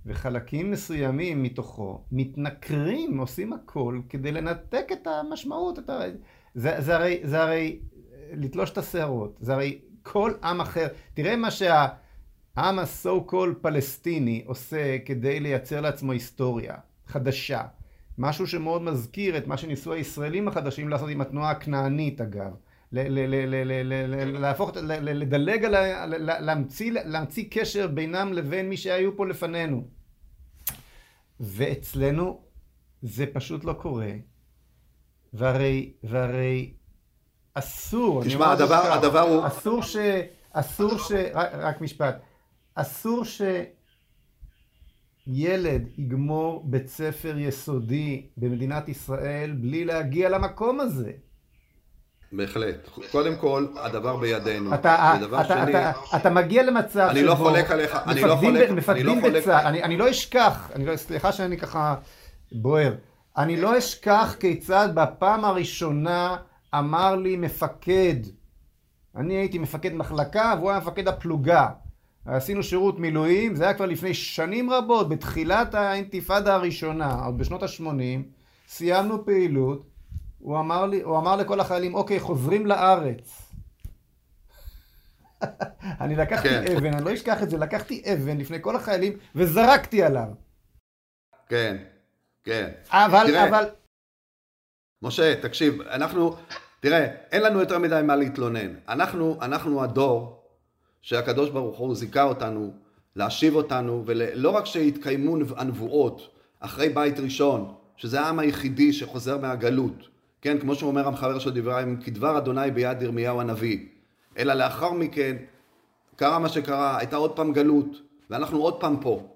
וחלקים מסוימים מתוכו מתנכרים, עושים הכל כדי לנתק את המשמעות. את ה... זה, זה, הרי, זה הרי לתלוש את השערות, זה הרי כל עם אחר. תראה מה שהעם ה-so called פלסטיני עושה כדי לייצר לעצמו היסטוריה חדשה. משהו שמאוד מזכיר את מה שניסו הישראלים החדשים לעשות עם התנועה הכנענית אגב. להפוך, לדלג על. להמציא קשר בינם לבין מי שהיו פה לפנינו. ואצלנו זה פשוט לא קורה. והרי, והרי אסור, תשמע, הדבר, הדבר הוא... אסור ש... אסור ש... רק, רק משפט. אסור שילד יגמור בית ספר יסודי במדינת ישראל בלי להגיע למקום הזה. בהחלט. קודם כל, הדבר בידינו. אתה, ודבר אתה, שני... אתה, אתה מגיע למצב אני לא חולק עליך, אני לא חולק, מפקדים אני לא בצה"ל, אני, אני לא אשכח, אני לא, סליחה שאני ככה בוער, אני לא אשכח כיצד בפעם הראשונה אמר לי מפקד, אני הייתי מפקד מחלקה והוא היה מפקד הפלוגה. עשינו שירות מילואים, זה היה כבר לפני שנים רבות, בתחילת האינתיפאדה הראשונה, עוד בשנות ה-80, סיימנו פעילות, הוא אמר, לי, הוא אמר לכל החיילים, אוקיי, חוזרים לארץ. אני לקחתי כן. אבן, אני לא אשכח את זה, לקחתי אבן לפני כל החיילים וזרקתי עליו. כן, כן. אבל, תראה, אבל... משה, תקשיב, אנחנו, תראה, אין לנו יותר מדי מה להתלונן. אנחנו, אנחנו הדור שהקדוש ברוך הוא זיכה אותנו להשיב אותנו, ולא רק שהתקיימו הנבואות אחרי בית ראשון, שזה העם היחידי שחוזר מהגלות, כן, כמו שאומר המחבר של דברי הימים, כדבר אדוני ביד ירמיהו הנביא. אלא לאחר מכן, קרה מה שקרה, הייתה עוד פעם גלות, ואנחנו עוד פעם פה.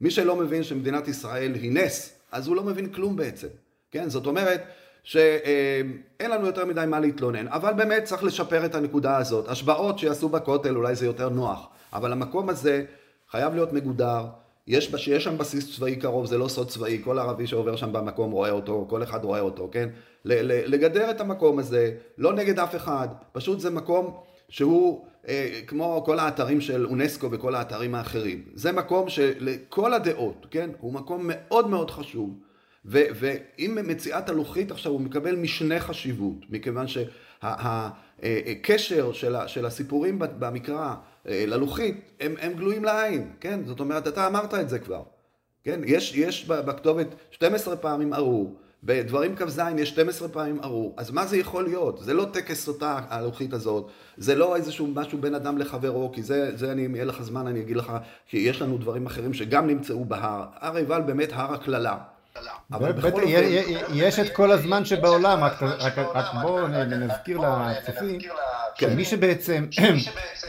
מי שלא מבין שמדינת ישראל היא נס, אז הוא לא מבין כלום בעצם. כן, זאת אומרת שאין לנו יותר מדי מה להתלונן, אבל באמת צריך לשפר את הנקודה הזאת. השבעות שיעשו בכותל אולי זה יותר נוח, אבל המקום הזה חייב להיות מגודר, יש, שיש שם בסיס צבאי קרוב, זה לא סוד צבאי, כל ערבי שעובר שם במקום רואה אותו, כל אחד רואה אותו, כן? לגדר את המקום הזה, לא נגד אף אחד, פשוט זה מקום שהוא אה, כמו כל האתרים של אונסקו וכל האתרים האחרים. זה מקום שלכל הדעות, כן? הוא מקום מאוד מאוד חשוב. ועם מציאת הלוחית עכשיו הוא מקבל משנה חשיבות, מכיוון שהקשר של, של הסיפורים במקרא אה, ללוחית הם, הם גלויים לעין, כן? זאת אומרת, אתה אמרת את זה כבר, כן? יש, יש בכתובת 12 פעמים ארור, בדברים כ"ז יש 12 פעמים ארור, אז מה זה יכול להיות? זה לא טקס אותה הלוחית הזאת, זה לא איזשהו משהו בין אדם לחברו, כי זה, זה אני, אם יהיה לך זמן אני אגיד לך, כי יש לנו דברים אחרים שגם נמצאו בהר. הר עיבל באמת הר הקללה. אבל בכל אופן... יש את כל הזמן שבעולם, רק בואו נזכיר לצופים, כן. מי שבעצם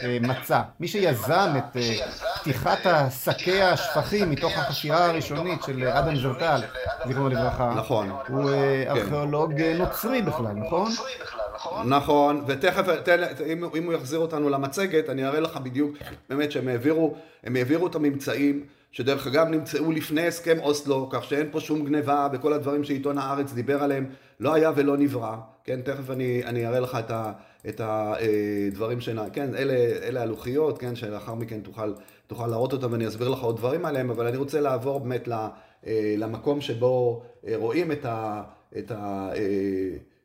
אה, מצא, מי שיזם את אה, פתיחת שקי השפכים מתוך החפירה הראשונית של אדם זרטל, זיכרונו לברכה, הוא אה. ארכיאולוג נוצרי בכלל, נכון? נכון, ותכף, אם הוא יחזיר אותנו למצגת, אני אראה לך בדיוק, באמת שהם העבירו, הם העבירו את הממצאים שדרך אגב נמצאו לפני הסכם אוסלו, כך שאין פה שום גניבה וכל הדברים שעיתון הארץ דיבר עליהם, לא היה ולא נברא, כן, תכף אני, אני אראה לך את, ה, את הדברים ש... כן, אלה, אלה הלוחיות, כן, שלאחר מכן תוכל, תוכל להראות אותם ואני אסביר לך עוד דברים עליהם, אבל אני רוצה לעבור באמת למקום שבו רואים את ה... את ה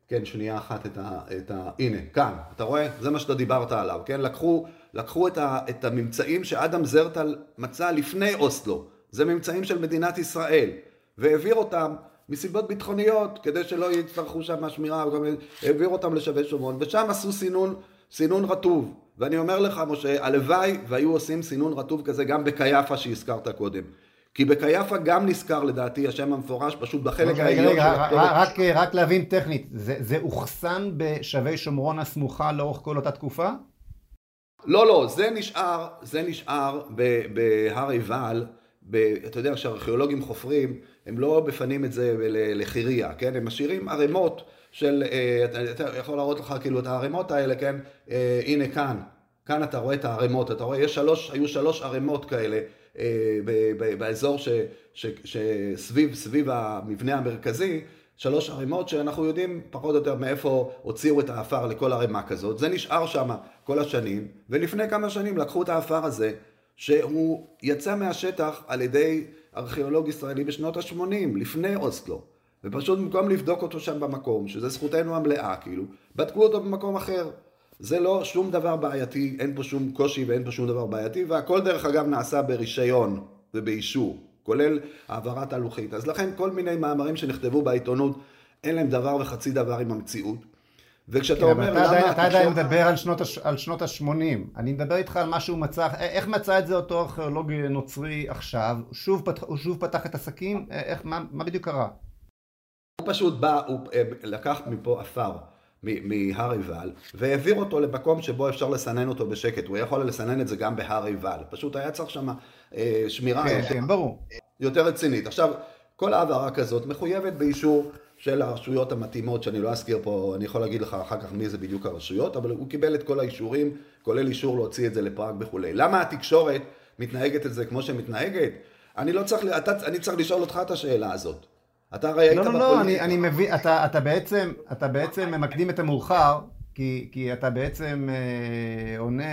כן, שנייה אחת את ה, את ה... הנה, כאן, אתה רואה? זה מה שאתה דיברת עליו, כן? לקחו, לקחו את, ה, את הממצאים שאדם זרטל מצא לפני אוסלו, זה ממצאים של מדינת ישראל, והעביר אותם מסיבות ביטחוניות, כדי שלא יצטרכו שם שמירה, העביר אותם לשבי שומרון, ושם עשו סינון, סינון רטוב. ואני אומר לך, משה, הלוואי והיו עושים סינון רטוב כזה גם בקייפה שהזכרת קודם. כי בקייפה גם נזכר לדעתי השם המפורש פשוט בחלק העליון של הכתובת. רק, רק להבין טכנית, זה, זה אוחסן בשבי שומרון הסמוכה לאורך כל אותה תקופה? לא, לא, זה נשאר, זה נשאר בהר עיבל, אתה יודע שארכיאולוגים חופרים, הם לא מפנים את זה לחירייה, כן? הם משאירים ערימות של, אה, אתה יכול להראות לך כאילו את הערימות האלה, כן? אה, הנה כאן, כאן אתה רואה את הערימות, אתה רואה, יש שלוש, היו שלוש ערימות כאלה. אה, באזור ש, ש, שסביב סביב המבנה המרכזי, שלוש ערימות שאנחנו יודעים פחות או יותר מאיפה הוציאו את האפר לכל ערימה כזאת. זה נשאר שם כל השנים, ולפני כמה שנים לקחו את האפר הזה, שהוא יצא מהשטח על ידי ארכיאולוג ישראלי בשנות ה-80, לפני אוסטלו. ופשוט במקום לבדוק אותו שם במקום, שזה זכותנו המלאה כאילו, בדקו אותו במקום אחר. זה לא שום דבר בעייתי, אין פה שום קושי ואין פה שום דבר בעייתי, והכל דרך אגב נעשה ברישיון ובאישור, כולל העברת הלוחית. אז לכן כל מיני מאמרים שנכתבו בעיתונות, אין להם דבר וחצי דבר עם המציאות. וכשאתה כן, אומר למה... אתה עדיין מדבר על שנות, הש... על שנות ה-80, אני מדבר איתך על מה שהוא מצא, איך מצא את זה אותו ארכיאולוג נוצרי עכשיו, שוב, פתח, הוא שוב פתח את הסכין, איך, מה, מה בדיוק קרה? הוא פשוט בא, הוא אה, לקח מפה עפר. מהר עיבל, והעביר אותו למקום שבו אפשר לסנן אותו בשקט. הוא יכול לסנן את זה גם בהר עיבל. פשוט היה צריך שם אה, שמירה כן, יותר, כן, ברור. יותר רצינית. עכשיו, כל העברה כזאת מחויבת באישור של הרשויות המתאימות, שאני לא אזכיר פה, אני יכול להגיד לך אחר כך מי זה בדיוק הרשויות, אבל הוא קיבל את כל האישורים, כולל אישור להוציא את זה לפראג וכולי. למה התקשורת מתנהגת את זה כמו שמתנהגת? אני לא צריך, אתה, אני צריך לשאול אותך את השאלה הזאת. אתה הרי היית בפוליטיקה. לא, לא, לא, אני, אני מבין, אתה, אתה בעצם, אתה בעצם ממקדים את המאוחר, כי, כי אתה בעצם אה, עונה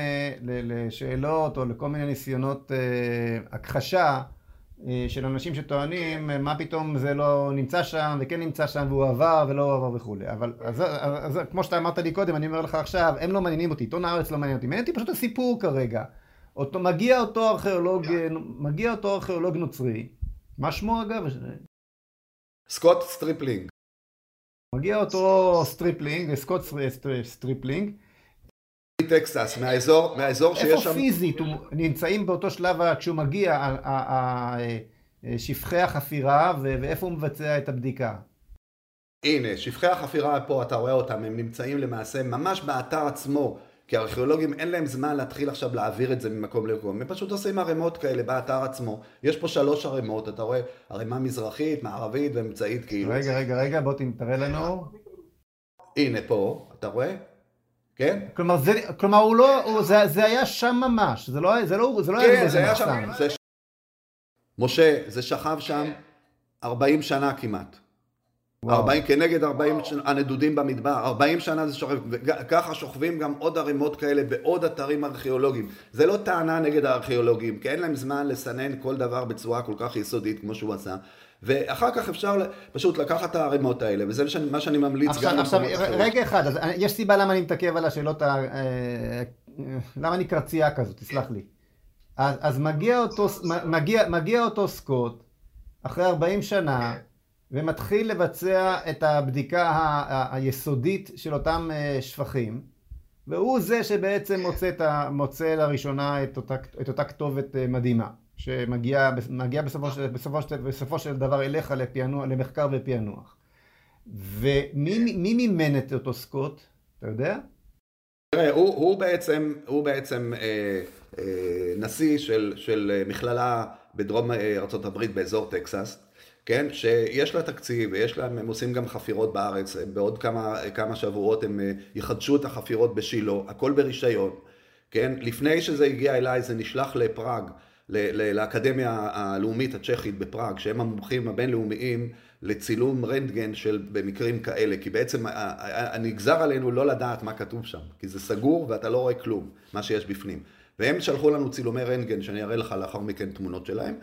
לשאלות או לכל מיני ניסיונות אה, הכחשה אה, של אנשים שטוענים אה, מה פתאום זה לא נמצא שם וכן נמצא שם והוא עבר ולא עבר וכולי. אבל אז, אז, אז כמו שאתה אמרת לי קודם, אני אומר לך עכשיו, הם לא מעניינים אותי, עיתון הארץ לא מעניין אותי, מעניין אותי פשוט הסיפור כרגע. אותו, מגיע אותו ארכיאולוג, מגיע אותו ארכיאולוג נוצרי, מה שמו אגב? סקוט סטריפלינג. מגיע אותו סטריפלינג, סקוט סטריפלינג. טקסס, מהאזור, מהאזור שיש שם... איפה פיזית, נמצאים באותו שלב כשהוא מגיע, שפכי החפירה, ואיפה הוא מבצע את הבדיקה? הנה, שפכי החפירה פה, אתה רואה אותם, הם נמצאים למעשה ממש באתר עצמו. כי הארכיאולוגים אין להם זמן להתחיל עכשיו להעביר את זה ממקום למקום, הם פשוט עושים ערימות כאלה באתר עצמו. יש פה שלוש ערימות, אתה רואה ערימה מזרחית, מערבית ואמצעית כאילו. רגע, רגע, רגע, בוא תראה לנו. הנה פה, אתה רואה? כן? כלומר, זה, כלומר הוא לא, הוא, זה, זה היה שם ממש, זה לא, זה לא, זה לא כן, היה זה היה שם, זה, משה, זה שכב שם 40 שנה כמעט. 40, כנגד 40 הנדודים במדבר, 40 שנה זה שוכב, וככה שוכבים גם עוד ערימות כאלה בעוד אתרים ארכיאולוגיים. זה לא טענה נגד הארכיאולוגים, כי אין להם זמן לסנן כל דבר בצורה כל כך יסודית כמו שהוא עשה. ואחר כך אפשר פשוט לקחת את הערימות האלה, וזה מה שאני ממליץ עכשיו, גם עכשיו, רגע אחד, אז יש סיבה למה אני מתעכב על השאלות, ה... אה, למה אני קרצייה כזאת, תסלח לי. אז, אז מגיע, אותו, מגיע, מגיע אותו סקוט, אחרי 40 שנה, ומתחיל לבצע את הבדיקה ה- היסודית של אותם אה, שפכים, והוא זה שבעצם מוצא, ה, מוצא לראשונה את אותה, את אותה כתובת אה, מדהימה, שמגיעה בסופו, של, בסופו, של, בסופו של דבר אליך לפענוח, למחקר ופענוח. ומי מימן את אותו סקוט, אתה יודע? תראה, הוא, הוא בעצם, הוא בעצם אה, אה, נשיא של, של מכללה בדרום ארה"ב באזור טקסס, כן, שיש לה תקציב ויש להם, הם עושים גם חפירות בארץ, בעוד כמה, כמה שבועות הם אה, יחדשו את החפירות בשילה, הכל ברישיון, כן, לפני שזה הגיע אליי זה נשלח לפראג, לאקדמיה הלאומית הצ'כית בפראג, שהם המומחים הבינלאומיים לצילום רנטגן של במקרים כאלה, כי בעצם נגזר עלינו לא לדעת מה כתוב שם, כי זה סגור ואתה לא רואה כלום, מה שיש בפנים. והם שלחו לנו צילומי רנטגן, שאני אראה לך לאחר מכן תמונות שלהם,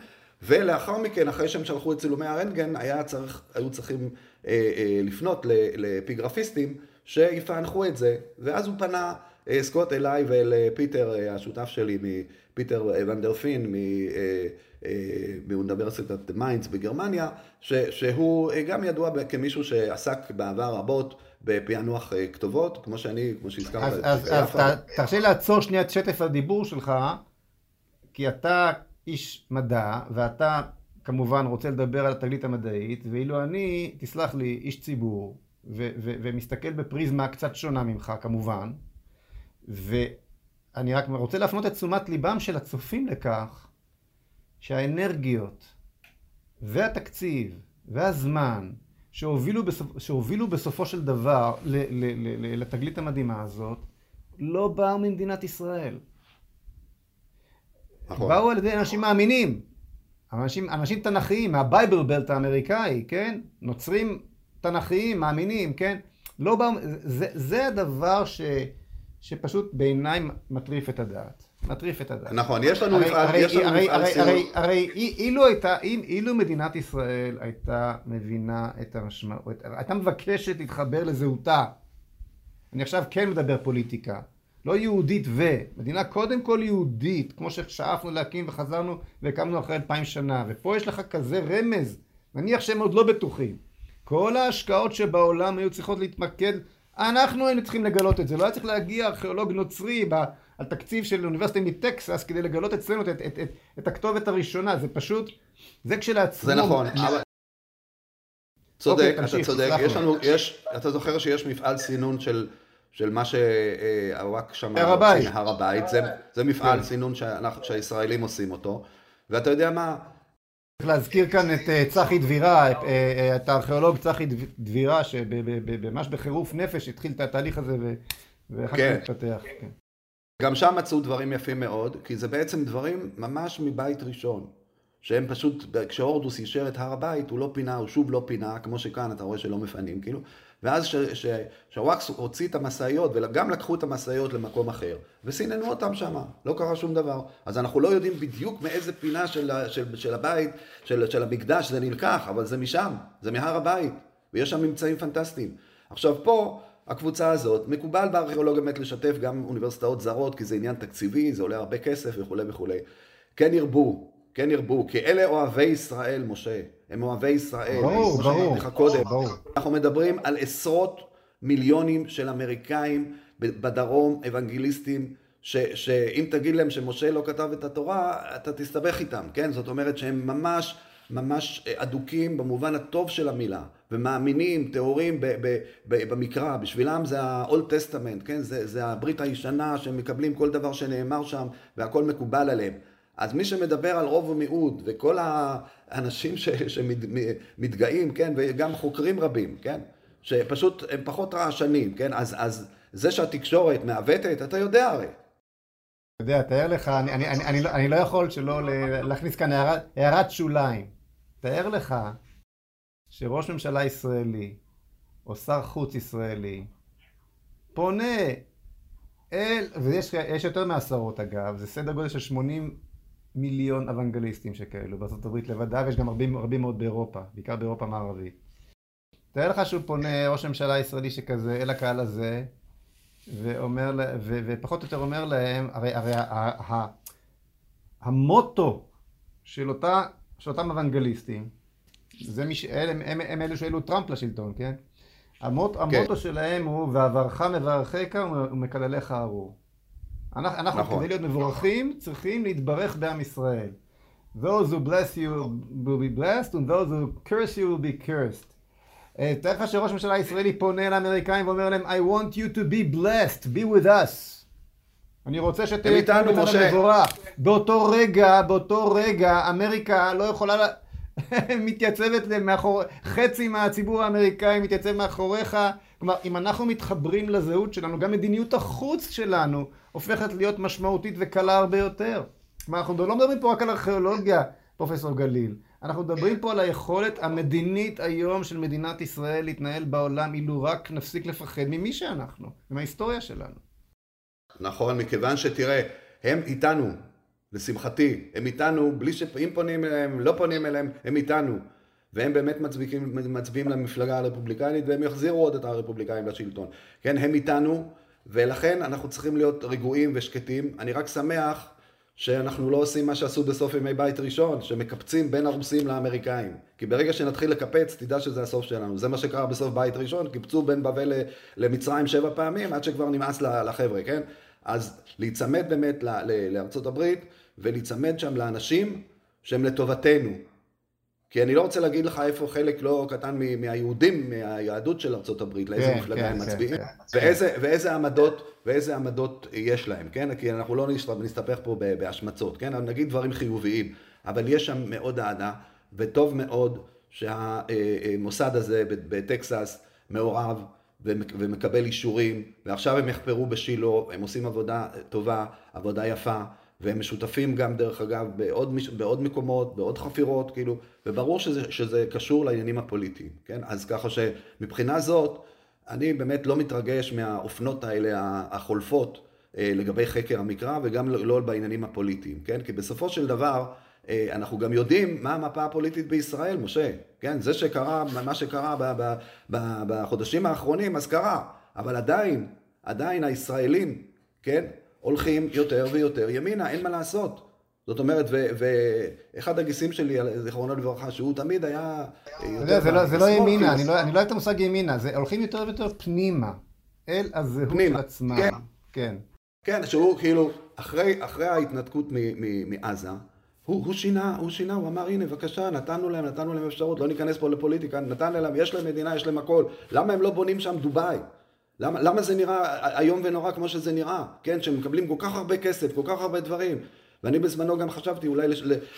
ולאחר מכן, אחרי שהם שלחו את צילומי הרנטגן, היה צריך, היו צריכים אה, אה, לפנות לאפיגרפיסטים שיפענחו את זה, ואז הוא פנה, אה, סקוט אליי ואל אה, פיטר, אה, השותף שלי, פיטר ון דר פין, אה, אה, מאוניברסיטת מיינץ בגרמניה, ש, שהוא אה, גם ידוע כמישהו שעסק בעבר רבות בפענוח כתובות, כמו שאני, כמו שהזכרת. אז, אז, אז תרשה לעצור שנייה את שטף הדיבור שלך, כי אתה איש מדע, ואתה כמובן רוצה לדבר על התגלית המדעית, ואילו אני, תסלח לי, איש ציבור, ו- ו- ומסתכל בפריזמה קצת שונה ממך כמובן, ואני רק רוצה להפנות את תשומת ליבם של הצופים לכך, שהאנרגיות והתקציב והזמן שהובילו, בסופ... שהובילו בסופו של דבר ל... ל... ל... לתגלית המדהימה הזאת, לא באו ממדינת ישראל. נכון. באו על ידי אנשים מאמינים, אנשים, אנשים תנכיים, מהבייבל בלט האמריקאי, כן? נוצרים תנכיים, מאמינים, כן? לא באו, זה, זה הדבר ש, שפשוט בעיניי מטריף את הדעת. מטריף את הדעת. נכון, יש לנו מפעל, יש לנו מפעל סיור. הרי, הרי אילו הייתה, אילו מדינת ישראל הייתה מבינה את המשמעות, הייתה מבקשת להתחבר לזהותה, אני עכשיו כן מדבר פוליטיקה, לא יהודית ו, מדינה קודם כל יהודית, כמו ששאפנו להקים וחזרנו והקמנו אחרי אלפיים שנה, ופה יש לך כזה רמז, נניח שהם עוד לא בטוחים. כל ההשקעות שבעולם היו צריכות להתמקד, אנחנו היינו צריכים לגלות את זה, לא היה צריך להגיע ארכיאולוג נוצרי ב, על תקציב של אוניברסיטה מטקסס כדי לגלות אצלנו את, את, את, את, את הכתובת הראשונה, זה פשוט, זה כשלעצמו. זה נכון, אבל... צודק, אתה צודק, יש לנו, יש, אתה זוכר שיש מפעל סינון של של מה שהוואק שם, הר הבית, הר הבית, זה, זה מפעל כן. סינון שאנחנו, שהישראלים עושים אותו, ואתה יודע מה? צריך להזכיר כאן את אה, צחי דבירה, את, אה, אה, את הארכיאולוג צחי דבירה, שממש בחירוף נפש התחיל את התהליך הזה ואחר כן. כך התפתח. כן. גם שם מצאו דברים יפים מאוד, כי זה בעצם דברים ממש מבית ראשון. שהם פשוט, כשהורדוס אישר את הר הבית, הוא לא פינה, הוא שוב לא פינה, כמו שכאן אתה רואה שלא מפנים, כאילו. ואז שהוואקס הוציא את המשאיות, וגם לקחו את המשאיות למקום אחר, וסיננו אותם שם, לא קרה שום דבר. אז אנחנו לא יודעים בדיוק מאיזה פינה של, של, של הבית, של, של המקדש זה נלקח, אבל זה משם, זה מהר הבית, ויש שם ממצאים פנטסטיים. עכשיו פה, הקבוצה הזאת, מקובל בארכיאולוגיה באמת לשתף גם אוניברסיטאות זרות, כי זה עניין תקציבי, זה עולה הרבה כסף וכולי וכולי. כן ירבו, כן ירבו, כי אלה אוהבי ישראל, משה. הם אוהבי ישראל. ברור, ברור. קודם. ברור. אנחנו מדברים על עשרות מיליונים של אמריקאים בדרום, אוונגליסטים, ש, שאם תגיד להם שמשה לא כתב את התורה, אתה תסתבך איתם, כן? זאת אומרת שהם ממש... ממש אדוקים במובן הטוב של המילה, ומאמינים, טהורים במקרא, בשבילם זה ה-Old Testament, כן? זה, זה הברית הישנה, שהם מקבלים כל דבר שנאמר שם, והכל מקובל עליהם. אז מי שמדבר על רוב ומיעוט, וכל האנשים ש, שמתגאים, כן, וגם חוקרים רבים, כן, שפשוט הם פחות רעשנים, כן, אז, אז זה שהתקשורת מעוותת, אתה יודע הרי. אתה יודע, תאר לך, אני, אני, אני, אני, לא, אני לא יכול שלא להכניס כאן הערת, הערת שוליים. תאר לך שראש ממשלה ישראלי, או שר חוץ ישראלי, פונה אל, ויש יותר מעשרות אגב, זה סדר גודל של 80 מיליון אוונגליסטים שכאלו הברית לבדה, ויש גם רבים, רבים מאוד באירופה, בעיקר באירופה המערבית. תאר לך שהוא פונה, ראש הממשלה הישראלי שכזה, אל הקהל הזה, ואומר, ו, ופחות או יותר אומר להם, הרי, הרי ה, ה, המוטו של, אותה, של אותם אוונגליסטים, זה מי ש... הם, הם, הם אלו שהעלו טראמפ לשלטון, כן? המוט, כן. המוטו שלהם הוא, ועברך מברכך ומקלליך ארור. אנחנו, אנחנו נכון. כדי להיות מבורכים, צריכים להתברך בעם ישראל. Those who bless you will be blessed, and those who curse you will be cursed. אה, תאר לך שראש הממשלה הישראלי פונה לאמריקאים ואומר להם, I want you to be blessed, be with us. אני רוצה שתהיה איתנו, משה. מבורך. באותו רגע, באותו רגע, אמריקה לא יכולה... לה... מתייצבת מאחור... חצי מהציבור האמריקאי מתייצב מאחוריך. כלומר, אם אנחנו מתחברים לזהות שלנו, גם מדיניות החוץ שלנו הופכת להיות משמעותית וקלה הרבה יותר. כלומר, אנחנו לא מדברים פה רק על ארכיאולוגיה, פרופסור גליל. אנחנו מדברים פה על היכולת המדינית היום של מדינת ישראל להתנהל בעולם, אילו רק נפסיק לפחד ממי שאנחנו, מההיסטוריה שלנו. נכון, מכיוון שתראה, הם איתנו, לשמחתי, הם איתנו, בלי ש... אם פונים אליהם, לא פונים אליהם, הם איתנו. והם באמת מצביעים, מצביעים למפלגה הרפובליקנית, והם יחזירו עוד את הרפובליקאים לשלטון. כן, הם איתנו, ולכן אנחנו צריכים להיות רגועים ושקטים. אני רק שמח שאנחנו לא עושים מה שעשו בסוף ימי בית ראשון, שמקפצים בין הרוסים לאמריקאים. כי ברגע שנתחיל לקפץ, תדע שזה הסוף שלנו. זה מה שקרה בסוף בית ראשון, קיפצו בין בבל למצרים שבע פעמים, עד שכבר נמאס לחבר'ה, כן? אז להיצמד באמת לארצות הברית, ולהיצמד שם לאנשים שהם לטובתנו. כי אני לא רוצה להגיד לך איפה חלק לא קטן מהיהודים, מהיהדות של ארה"ב, לאיזה כן, מפלגה כן, הם כן, מצביעים, כן, ואיזה. ואיזה עמדות, ואיזה עמדות יש להם, כן? כי אנחנו לא נסתפח פה בהשמצות, כן? נגיד דברים חיוביים, אבל יש שם מאוד אהדה, וטוב מאוד שהמוסד הזה בטקסס מעורב ומקבל אישורים, ועכשיו הם יחפרו בשילה, הם עושים עבודה טובה, עבודה יפה. והם משותפים גם דרך אגב בעוד, בעוד מקומות, בעוד חפירות, כאילו, וברור שזה, שזה קשור לעניינים הפוליטיים, כן? אז ככה שמבחינה זאת, אני באמת לא מתרגש מהאופנות האלה החולפות אה, לגבי חקר המקרא וגם לא בעניינים הפוליטיים, כן? כי בסופו של דבר, אה, אנחנו גם יודעים מה המפה הפוליטית בישראל, משה, כן? זה שקרה, מה שקרה ב, ב, ב, בחודשים האחרונים, אז קרה, אבל עדיין, עדיין הישראלים, כן? הולכים יותר ויותר ימינה, אין מה לעשות. זאת אומרת, ואחד הגיסים שלי, זיכרונו לברכה, שהוא תמיד היה... זה לא, לא ימינה, אני לא, אני לא אוהב את המושג ימינה, זה הולכים יותר ויותר פנימה, אל הזהות של עצמם. כן. כן. כן, שהוא כאילו, אחרי, אחרי ההתנתקות מעזה, הוא, הוא שינה, הוא שינה, הוא אמר, הנה, בבקשה, נתנו להם, נתנו להם אפשרות, לא ניכנס פה לפוליטיקה, נתן להם, יש להם מדינה, יש להם הכל. למה הם לא בונים שם דובאי? למה, למה זה נראה איום ונורא כמו שזה נראה? כן, שמקבלים כל כך הרבה כסף, כל כך הרבה דברים. ואני בזמנו גם חשבתי אולי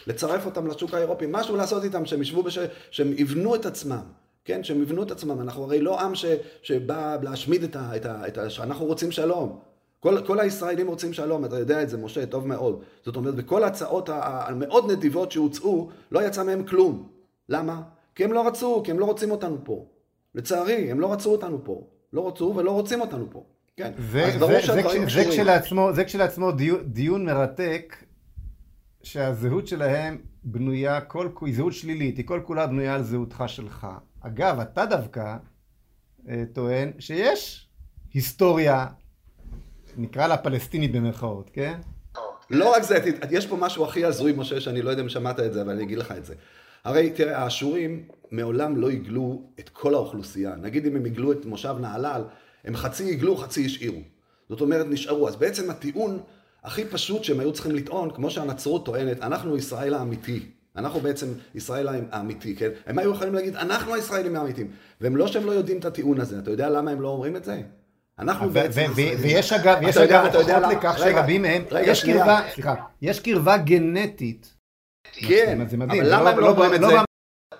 לצרף אותם לשוק האירופי, משהו לעשות איתם, שהם ישבו, בש... שהם יבנו את עצמם. כן, שהם יבנו את עצמם. אנחנו הרי לא עם ש... שבא להשמיד את ה... את ה... את ה... אנחנו רוצים שלום. כל, כל הישראלים רוצים שלום, אתה יודע את זה, משה, טוב מאוד. זאת אומרת, וכל ההצעות המאוד נדיבות שהוצאו, לא יצא מהם כלום. למה? כי הם לא רצו, כי הם לא רוצים אותנו פה. לצערי, הם לא רצו אותנו פה. לא רצו ולא רוצים אותנו פה. כן, זה, אז ברור שהדברים קשורים. זה כשלעצמו, זה כשלעצמו דיון, דיון מרתק, שהזהות שלהם בנויה, כל, היא זהות שלילית, היא כל כולה בנויה על זהותך שלך. אגב, אתה דווקא אה, טוען שיש היסטוריה, נקרא לה פלסטינית במרכאות, כן? לא רק זה, יש פה משהו הכי הזוי, משה, שאני לא יודע אם שמעת את זה, אבל אני אגיד לך את זה. הרי תראה, האשורים מעולם לא הגלו את כל האוכלוסייה. נגיד אם הם הגלו את מושב נהלל, הם חצי הגלו, חצי השאירו. זאת אומרת, נשארו. אז בעצם הטיעון הכי פשוט שהם היו צריכים לטעון, כמו שהנצרות טוענת, אנחנו ישראל האמיתי. אנחנו בעצם ישראל האמיתי, כן? הם היו יכולים להגיד, אנחנו הישראלים האמיתיים. והם לא שהם לא יודעים את הטיעון הזה. אתה יודע למה הם לא אומרים את זה? אנחנו בעצם... ויש אגב, יש אגב הוכחות לכך שרבים מהם, יש קרבה, סליחה, יש קרבה גנטית כן, אבל למה הם לא אומרים את זה?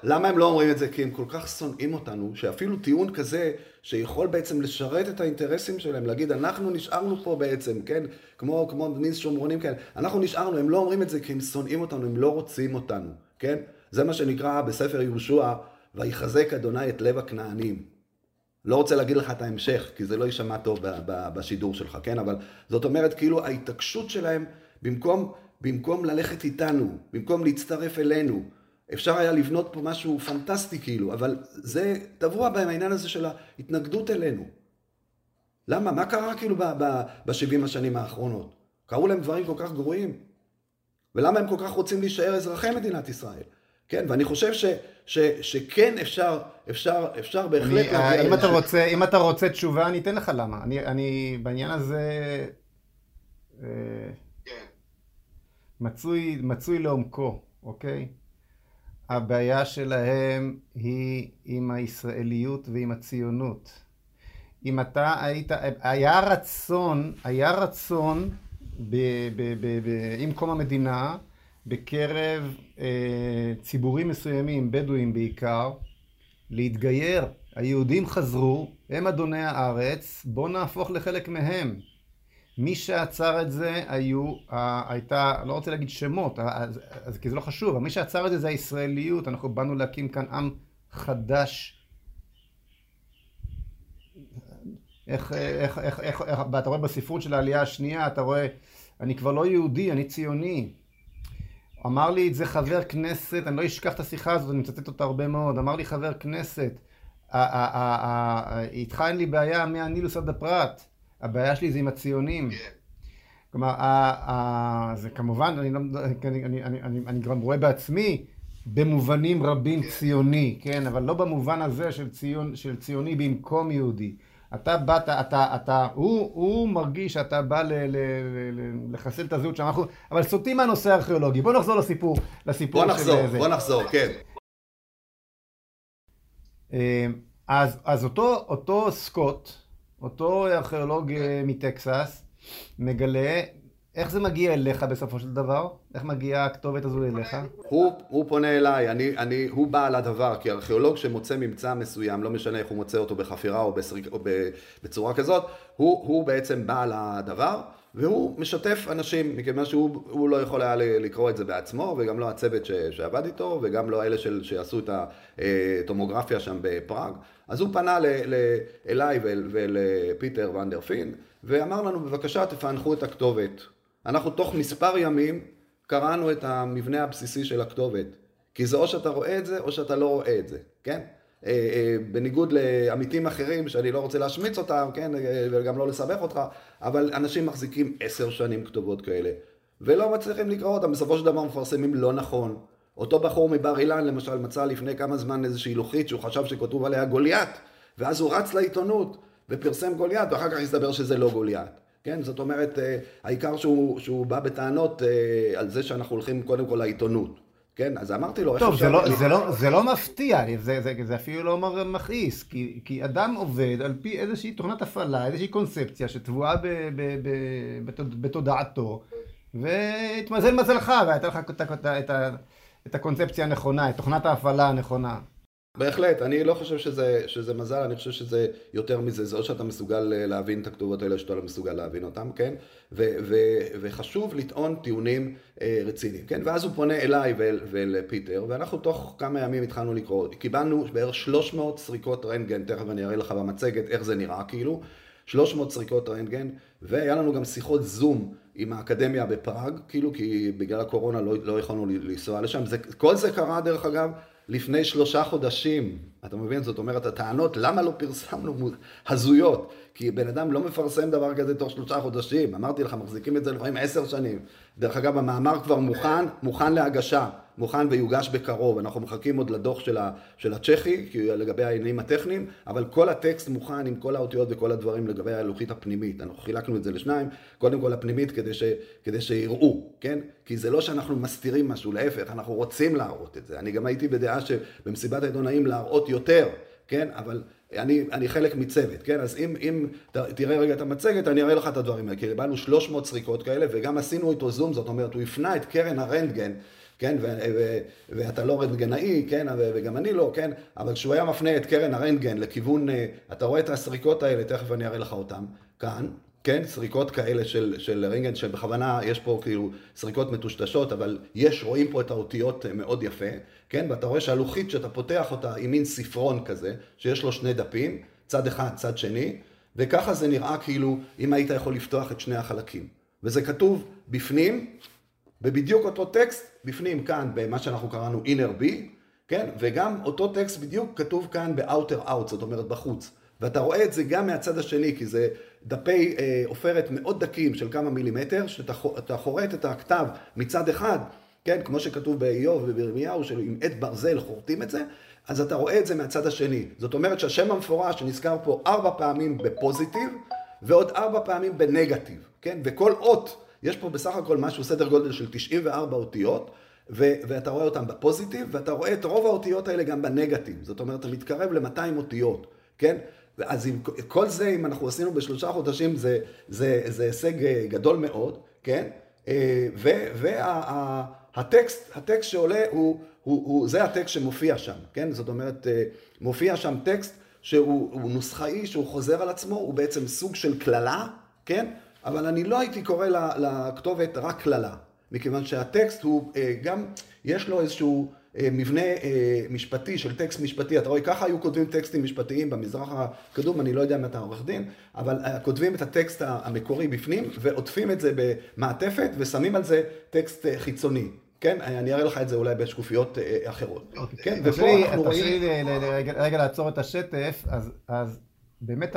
למה הם לא אומרים את זה? כי הם כל כך שונאים אותנו, שאפילו טיעון כזה, שיכול בעצם לשרת את האינטרסים שלהם, להגיד, אנחנו נשארנו פה בעצם, כן? כמו, כמו מין שומרונים כאלה, אנחנו נשארנו, הם לא אומרים את זה כי הם שונאים אותנו, הם לא רוצים אותנו, כן? זה מה שנקרא בספר יהושע, ויחזק אדוני את לב הכנענים. לא רוצה להגיד לך את ההמשך, כי זה לא יישמע טוב בשידור שלך, כן? אבל זאת אומרת, כאילו ההתעקשות שלהם, במקום, במקום ללכת איתנו, במקום להצטרף אלינו, אפשר היה לבנות פה משהו פנטסטי כאילו, אבל זה טבוע בהם העניין הזה של ההתנגדות אלינו. למה? מה קרה כאילו ב-70 השנים האחרונות? קרו להם דברים כל כך גרועים. ולמה הם כל כך רוצים להישאר אזרחי מדינת ישראל? כן, ואני חושב ש, ש, שכן אפשר, אפשר, אפשר בהחלט אני, להגיע אם אתה, רוצה, אם אתה רוצה תשובה, אני אתן לך למה. אני, אני בעניין הזה אה. מצוי, מצוי לעומקו, אוקיי? הבעיה שלהם היא עם הישראליות ועם הציונות. אם אתה היית, היה רצון, היה רצון ב, ב, ב, ב, עם קום המדינה בקרב אה, ציבורים מסוימים, בדואים בעיקר, להתגייר. היהודים חזרו, הם אדוני הארץ, בואו נהפוך לחלק מהם. מי שעצר את זה היו, הייתה, לא רוצה להגיד שמות, אז, אז, כי זה לא חשוב, אבל מי שעצר את זה זה הישראליות, אנחנו באנו להקים כאן עם חדש. איך, איך, איך, איך, איך, אתה רואה בספרות של העלייה השנייה, אתה רואה, אני כבר לא יהודי, אני ציוני. אמר לי את זה חבר כנסת, אני לא אשכח את השיחה הזאת, אני מצטט אותה הרבה מאוד, אמר לי חבר כנסת, איתך אין לי בעיה מהנילוס עד הפרט. הבעיה שלי זה עם הציונים. כן. כלומר, זה כמובן, אני, לא, אני, אני, אני, אני, גם רואה בעצמי במובנים רבים כן. ציוני, כן? אבל לא במובן הזה של, ציון, של ציוני במקום יהודי. אתה באת, אתה, אתה, הוא, הוא מרגיש שאתה בא ל, ל, ל, לחסל את הזהות שאנחנו, אבל סוטים מהנושא הארכיאולוגי. בוא נחזור לסיפור, לסיפור בוא נחזור, של... בוא נחזור, כן. אה, אז, אז אותו, אותו סקוט, אותו ארכיאולוג אה, מטקסס מגלה איך זה מגיע אליך בסופו של דבר? איך מגיעה הכתובת הזו אליך? הוא, הוא פונה אליי, אני, אני, הוא בעל הדבר, כי ארכיאולוג שמוצא ממצא מסוים, לא משנה איך הוא מוצא אותו בחפירה או, בסריק, או בצורה כזאת, הוא, הוא בעצם בעל הדבר, והוא משתף אנשים, מכיוון שהוא לא יכול היה לקרוא את זה בעצמו, וגם לא הצוות ש, שעבד איתו, וגם לא אלה של, שעשו את הטומוגרפיה שם בפראג. אז הוא פנה ל, ל, אליי ולפיטר ונדרפין, ואמר לנו, בבקשה תפענחו את הכתובת. אנחנו תוך מספר ימים קראנו את המבנה הבסיסי של הכתובת. כי זה או שאתה רואה את זה, או שאתה לא רואה את זה, כן? אה, אה, בניגוד לעמיתים אחרים, שאני לא רוצה להשמיץ אותם, כן? אה, וגם לא לסבך אותך, אבל אנשים מחזיקים עשר שנים כתובות כאלה, ולא מצליחים לקרוא אותם, בסופו של דבר מפרסמים לא נכון. אותו בחור מבר אילן, למשל, מצא לפני כמה זמן איזושהי לוחית שהוא חשב שכתוב עליה גוליית, ואז הוא רץ לעיתונות ופרסם גוליית, ואחר כך הסתבר שזה לא גוליית. כן, זאת אומרת, העיקר שהוא, שהוא בא בטענות על זה שאנחנו הולכים קודם כל לעיתונות. כן, אז אמרתי לו, טוב, זה לא, זה, לא, זה לא מפתיע, זה, זה, זה אפילו לא מכעיס, כי, כי אדם עובד על פי איזושהי תוכנת הפעלה, איזושהי קונספציה שטבועה בתודעתו, והתמזל מזלך, והייתה לך את, את, את, את הקונספציה הנכונה, את תוכנת ההפעלה הנכונה. בהחלט, אני לא חושב שזה, שזה מזל, אני חושב שזה יותר מזה, זה או שאתה מסוגל אה, להבין את הכתובות האלה, שאתה לא מסוגל להבין אותן, כן? ו, ו, וחשוב לטעון טיעונים אה, רציניים, כן? ואז הוא פונה אליי ואל, ואל פיטר, ואנחנו תוך כמה ימים התחלנו לקרוא, קיבלנו בערך 300 סריקות רנטגן, תכף אני אראה לך במצגת איך זה נראה כאילו, 300 סריקות רנטגן, והיה לנו גם שיחות זום עם האקדמיה בפראג, כאילו, כי בגלל הקורונה לא, לא יכולנו לנסוע לשם, זה, כל זה קרה דרך אגב לפני שלושה חודשים. אתה מבין? זאת אומרת, הטענות, למה לא פרסמנו הזויות? כי בן אדם לא מפרסם דבר כזה תוך שלושה חודשים. אמרתי לך, מחזיקים את זה לפעמים עשר שנים. דרך אגב, המאמר כבר מוכן, מוכן להגשה. מוכן ויוגש בקרוב. אנחנו מחכים עוד לדוח של, ה, של הצ'כי, לגבי העניינים הטכניים, אבל כל הטקסט מוכן עם כל האותיות וכל הדברים לגבי הלוחית הפנימית. אנחנו חילקנו את זה לשניים, קודם כל הפנימית כדי, ש, כדי שיראו, כן? כי זה לא שאנחנו מסתירים משהו, להפך, אנחנו רוצים להראות את זה. אני גם הייתי בדעה שבמסיבת העיתונאים להראות יותר, כן? אבל אני, אני חלק מצוות, כן? אז אם, אם תראה רגע את המצגת, אני אראה לך את הדברים האלה. כי קיבלנו 300 סריקות כאלה, וגם עשינו איתו זום, זאת אומרת, הוא הפנה את קרן הרנטגן כן, ו- ו- ואתה לא רנטגנאי, כן, וגם אני לא, כן, אבל כשהוא היה מפנה את קרן הרנטגן לכיוון, אה, אתה רואה את הסריקות האלה, תכף אני אראה לך אותן, כאן, כן, סריקות כאלה של, של רנטגן, שבכוונה יש פה כאילו סריקות מטושטשות, אבל יש, רואים פה את האותיות אה, מאוד יפה, כן, ואתה רואה שהלוחית שאתה פותח אותה היא מין ספרון כזה, שיש לו שני דפים, צד אחד, צד שני, וככה זה נראה כאילו אם היית יכול לפתוח את שני החלקים. וזה כתוב בפנים, בבדיוק אותו טקסט, בפנים כאן במה שאנחנו קראנו inner B, כן? וגם אותו טקסט בדיוק כתוב כאן ב-outer out, זאת אומרת בחוץ. ואתה רואה את זה גם מהצד השני, כי זה דפי אה, עופרת מאוד דקים של כמה מילימטר, שאתה חורט את הכתב מצד אחד, כן? כמו שכתוב באיוב ובירמיהו, שעם עט ברזל חורטים את זה, אז אתה רואה את זה מהצד השני. זאת אומרת שהשם המפורש שנזכר פה ארבע פעמים בפוזיטיב, ועוד ארבע פעמים בנגטיב, כן? וכל אות, יש פה בסך הכל משהו, סדר גודל של 94 אותיות, ו- ואתה רואה אותם בפוזיטיב, ואתה רואה את רוב האותיות האלה גם בנגטיב. זאת אומרת, אתה מתקרב ל-200 אותיות, כן? אז עם כל זה, אם אנחנו עשינו בשלושה חודשים, זה, זה, זה הישג אה, גדול מאוד, כן? אה, והטקסט, וה, הטקסט שעולה הוא, הוא, הוא, זה הטקסט שמופיע שם, כן? זאת אומרת, אה, מופיע שם טקסט שהוא נוסחאי, שהוא חוזר על עצמו, הוא בעצם סוג של קללה, כן? אבל אני לא הייתי קורא לכתובת רק קללה, מכיוון שהטקסט הוא גם, יש לו איזשהו אה, מבנה אה, משפטי של טקסט משפטי, אתה רואה, ככה היו כותבים טקסטים משפטיים במזרח הקדום, אני לא יודע אם אתה עורך דין, אבל אה, כותבים את הטקסט המקורי בפנים ועוטפים את זה במעטפת ושמים על זה טקסט חיצוני. כן, אני אראה לך את זה אולי בשקופיות אחרות. אוקיי. כן, ופה אנחנו רואים... תרשי לי רגע לעצור את השטף, אז באמת,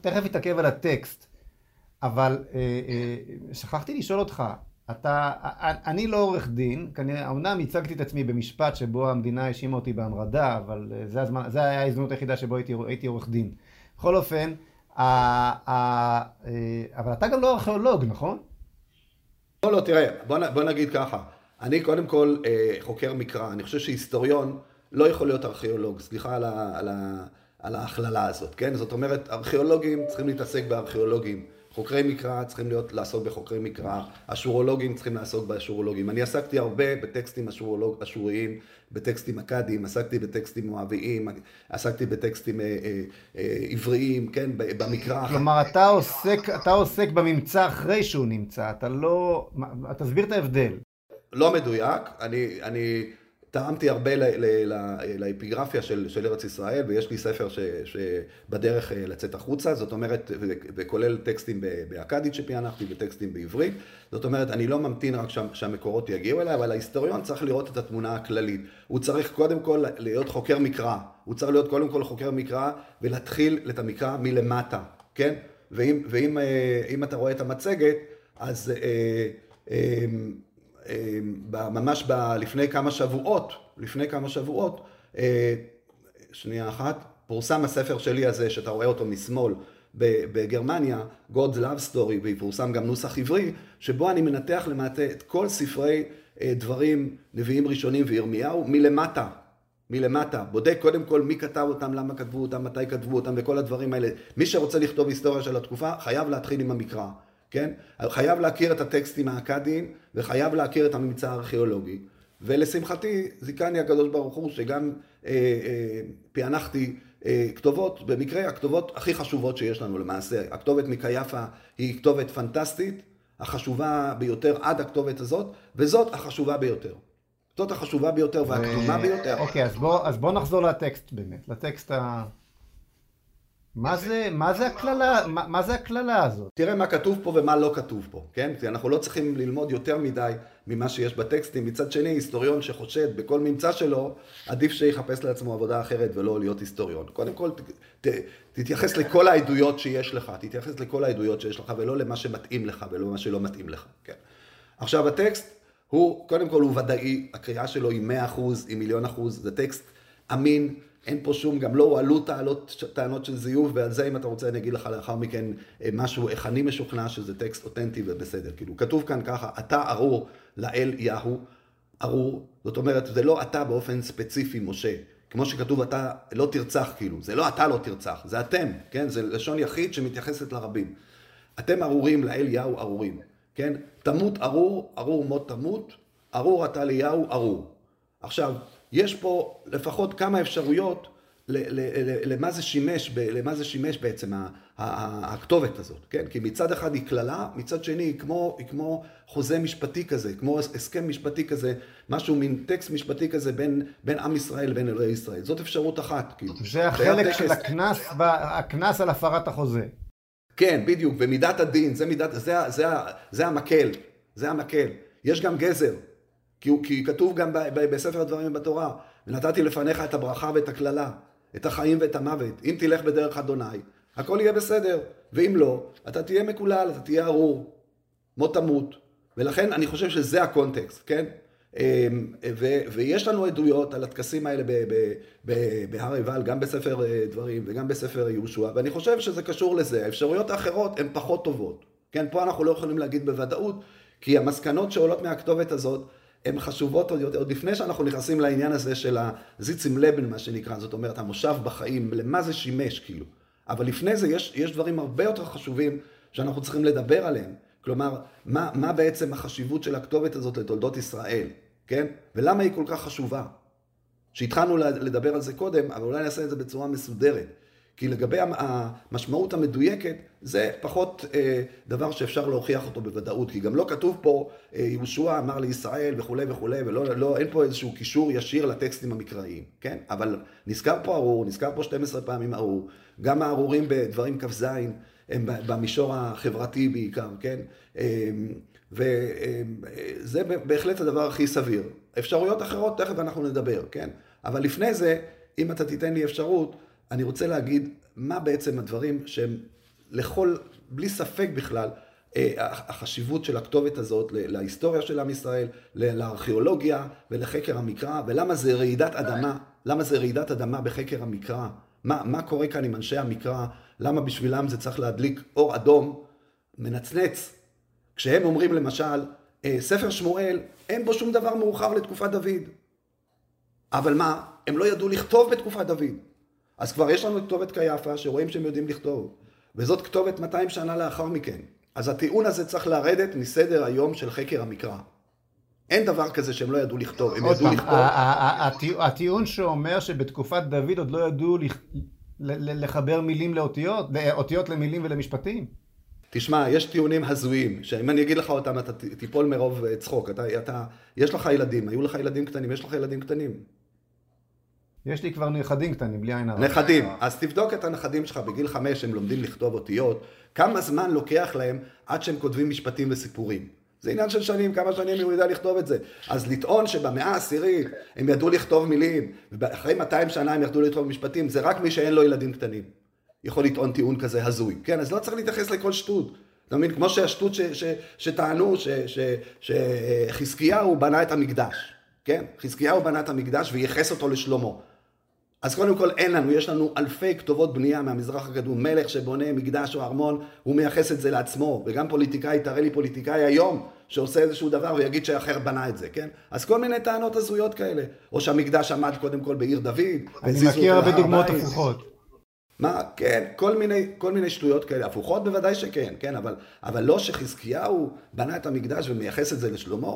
תכף אתעכב על הטקסט, אבל שכחתי לשאול אותך, אתה, אני לא עורך דין, כנראה, אמנם הצגתי את עצמי במשפט שבו המדינה האשימה אותי בהמרדה, אבל אה, זה הזמן, זה היה ההזדמנות היחידה שבו הייתי, הייתי עורך דין. בכל אופן, ה, ה, אה, אבל אתה גם לא ארכיאולוג, נכון? לא, לא, תראה, בוא, בוא נגיד ככה, אני קודם כל אה, חוקר מקרא, אני חושב שהיסטוריון לא יכול להיות ארכיאולוג, סליחה על, ה, על, ה, על ההכללה הזאת, כן? זאת אומרת, ארכיאולוגים צריכים להתעסק בארכיאולוגים. חוקרי מקרא צריכים להיות, לעסוק בחוקרי מקרא, אשורולוגים צריכים לעסוק באשורולוגים. אני עסקתי הרבה בטקסטים אשורולוג, אשוריים, בטקסטים אכדיים, עסקתי בטקסטים מואביים, עסקתי בטקסטים אה, אה, אה, עבריים, כן, במקרא. כלומר, אתה עוסק, אתה עוסק בממצא אחרי שהוא נמצא, אתה לא... תסביר את ההבדל. לא מדויק, אני, אני טעמתי הרבה לאפיגרפיה של, של ארץ ישראל, ויש לי ספר ש, שבדרך אה, לצאת החוצה, זאת אומרת, וכולל טקסטים באכדית שפענחתי וטקסטים בעברית, זאת אומרת, אני לא ממתין רק שם, שהמקורות יגיעו אליי, אבל ההיסטוריון צריך לראות את התמונה הכללית. הוא צריך קודם כל להיות חוקר מקרא, הוא צריך להיות קודם כל חוקר מקרא ולהתחיל את המקרא מלמטה, כן? ואם, ואם אה, אתה רואה את המצגת, אז... אה, ממש ב, לפני כמה שבועות, לפני כמה שבועות, אה, שנייה אחת, פורסם הספר שלי הזה, שאתה רואה אותו משמאל, בגרמניה, God's Love Story, ויפורסם גם נוסח עברי, שבו אני מנתח למעטה את כל ספרי אה, דברים, נביאים ראשונים וירמיהו, מלמטה, מלמטה. בודק קודם כל מי כתב אותם, למה כתבו אותם, מתי כתבו אותם וכל הדברים האלה. מי שרוצה לכתוב היסטוריה של התקופה, חייב להתחיל עם המקרא. כן? חייב להכיר את הטקסטים האכדיים וחייב להכיר את הממצא הארכיאולוגי. ולשמחתי, זיכני הקדוש ברוך הוא שגם אה, אה, פענחתי אה, כתובות, במקרה הכתובות הכי חשובות שיש לנו למעשה. הכתובת מקייפה היא כתובת פנטסטית, החשובה ביותר עד הכתובת הזאת, וזאת החשובה ביותר. זאת החשובה ביותר והקדומה ביותר. אוקיי, אז בוא, אז בוא נחזור לטקסט באמת, לטקסט ה... מה זה, מה זה הקללה, מה, מה זה הקללה הזאת? תראה מה כתוב פה ומה לא כתוב פה, כן? כי אנחנו לא צריכים ללמוד יותר מדי ממה שיש בטקסטים. מצד שני, היסטוריון שחושד בכל ממצא שלו, עדיף שיחפש לעצמו עבודה אחרת ולא להיות היסטוריון. קודם כל, ת, ת, תתייחס לכל העדויות שיש לך, תתייחס לכל העדויות שיש לך, ולא למה שמתאים לך ולא למה שלא מתאים לך, כן? עכשיו, הטקסט הוא, קודם כל הוא ודאי, הקריאה שלו היא 100%, היא מיליון אחוז, זה טקסט אמין. אין פה שום, גם לא הועלו טענות, טענות של זיוף, ועל זה אם אתה רוצה אני אגיד לך לאחר מכן אה, משהו, איך אני משוכנע שזה טקסט אותנטי ובסדר. כאילו, כתוב כאן ככה, אתה ארור לאל יהו, ארור, זאת אומרת, זה לא אתה באופן ספציפי, משה. כמו שכתוב, אתה לא תרצח, כאילו, זה לא אתה לא תרצח, זה אתם, כן? זה לשון יחיד שמתייחסת לרבים. אתם ארורים לאל יהו ארורים, כן? תמות ארור, ארור מות תמות, ארור עתליהו ארור. עכשיו, יש פה לפחות כמה אפשרויות למה זה שימש, למה זה שימש בעצם הכתובת הזאת, כן? כי מצד אחד היא קללה, מצד שני היא כמו, היא כמו חוזה משפטי כזה, כמו הסכם משפטי כזה, משהו מין טקסט משפטי כזה בין, בין עם ישראל לבין אלוהי ישראל. זאת אפשרות אחת, כאילו. זה החלק של הקנס, הקנס על הפרת החוזה. כן, בדיוק, ומידת הדין, זה, מידת, זה, זה, זה המקל, זה המקל. יש גם גזר, כי, כי כתוב גם ב, ב, בספר הדברים בתורה, ונתתי לפניך את הברכה ואת הקללה. את החיים ואת המוות. אם תלך בדרך אדוני, הכל יהיה בסדר. ואם לא, אתה תהיה מקולל, אתה תהיה ארור. מות תמות. ולכן אני חושב שזה הקונטקסט, כן? אמ, ו- ויש לנו עדויות על הטקסים האלה בהר עיבל, גם בספר אה, דברים וגם בספר יהושע, ואני חושב שזה קשור לזה. האפשרויות האחרות הן פחות טובות. כן, פה אנחנו לא יכולים להגיד בוודאות, כי המסקנות שעולות מהכתובת הזאת, הן חשובות עוד, עוד לפני שאנחנו נכנסים לעניין הזה של הזיצים לבן, מה שנקרא, זאת אומרת, המושב בחיים, למה זה שימש, כאילו. אבל לפני זה יש, יש דברים הרבה יותר חשובים שאנחנו צריכים לדבר עליהם. כלומר, מה, מה בעצם החשיבות של הכתובת הזאת לתולדות ישראל, כן? ולמה היא כל כך חשובה? שהתחלנו לדבר על זה קודם, אבל אולי נעשה את זה בצורה מסודרת. כי לגבי המשמעות המדויקת, זה פחות אה, דבר שאפשר להוכיח אותו בוודאות, כי גם לא כתוב פה, אה, יהושע אמר לישראל וכולי וכולי, ולא, לא, אין פה איזשהו קישור ישיר לטקסטים המקראיים, כן? אבל נזכר פה ארור, נזכר פה 12 פעמים ארור, גם הארורים בדברים כ"ז הם במישור החברתי בעיקר, כן? אה, וזה בהחלט הדבר הכי סביר. אפשרויות אחרות, תכף אנחנו נדבר, כן? אבל לפני זה, אם אתה תיתן לי אפשרות, אני רוצה להגיד מה בעצם הדברים שהם לכל, בלי ספק בכלל, אה, החשיבות של הכתובת הזאת להיסטוריה של עם ישראל, לארכיאולוגיה ולחקר המקרא, ולמה זה רעידת אדמה, למה זה רעידת אדמה בחקר המקרא, מה, מה קורה כאן עם אנשי המקרא, למה בשבילם זה צריך להדליק אור אדום, מנצנץ, כשהם אומרים למשל, אה, ספר שמואל, אין בו שום דבר מאוחר לתקופת דוד. אבל מה, הם לא ידעו לכתוב בתקופת דוד. אז כבר יש לנו כתובת קייפה, שרואים שהם יודעים לכתוב. וזאת כתובת 200 שנה לאחר מכן. אז הטיעון הזה צריך לרדת מסדר היום של חקר המקרא. אין דבר כזה שהם לא ידעו לכתוב, הם ידעו לכתוב. הטיעון שאומר שבתקופת דוד עוד לא ידעו לחבר מילים לאותיות, אותיות למילים ולמשפטים? תשמע, יש טיעונים הזויים, שאם אני אגיד לך אותם אתה תיפול מרוב צחוק. אתה, אתה, יש לך ילדים, היו לך ילדים קטנים, יש לך ילדים קטנים. יש לי כבר נכדים קטנים, בלי עין הרע. נכדים. אז תבדוק את הנכדים שלך, בגיל חמש הם לומדים לכתוב אותיות, כמה זמן לוקח להם עד שהם כותבים משפטים וסיפורים. זה עניין של שנים, כמה שנים הוא יודע לכתוב את זה. אז לטעון שבמאה העשירית הם ידעו לכתוב מילים, ואחרי 200 שנה הם ידעו לכתוב משפטים, זה רק מי שאין לו ילדים קטנים. יכול לטעון טיעון כזה הזוי. כן, אז לא צריך להתייחס לכל שטות. אתה מבין? כמו שהשטות ש, ש, שטענו שחזקיהו בנה את המקדש. כן? חזקיהו בנה את המקדש וייחס אותו לשלמה. אז קודם כל אין לנו, יש לנו אלפי כתובות בנייה מהמזרח הקדום. מלך שבונה מקדש או ארמון, הוא מייחס את זה לעצמו. וגם פוליטיקאי, תראה לי פוליטיקאי היום, שעושה איזשהו דבר ויגיד שאחר בנה את זה, כן? אז כל מיני טענות הזויות כאלה. או שהמקדש עמד קודם כל בעיר דוד. אני מכיר הרבה דוגמאות הפוכות. מה, כן, כל מיני, כל מיני שטויות כאלה, הפוכות בוודאי שכן, כן, אבל, אבל לא שחזקיהו בנה את המקדש ומייחס את זה לשלמה.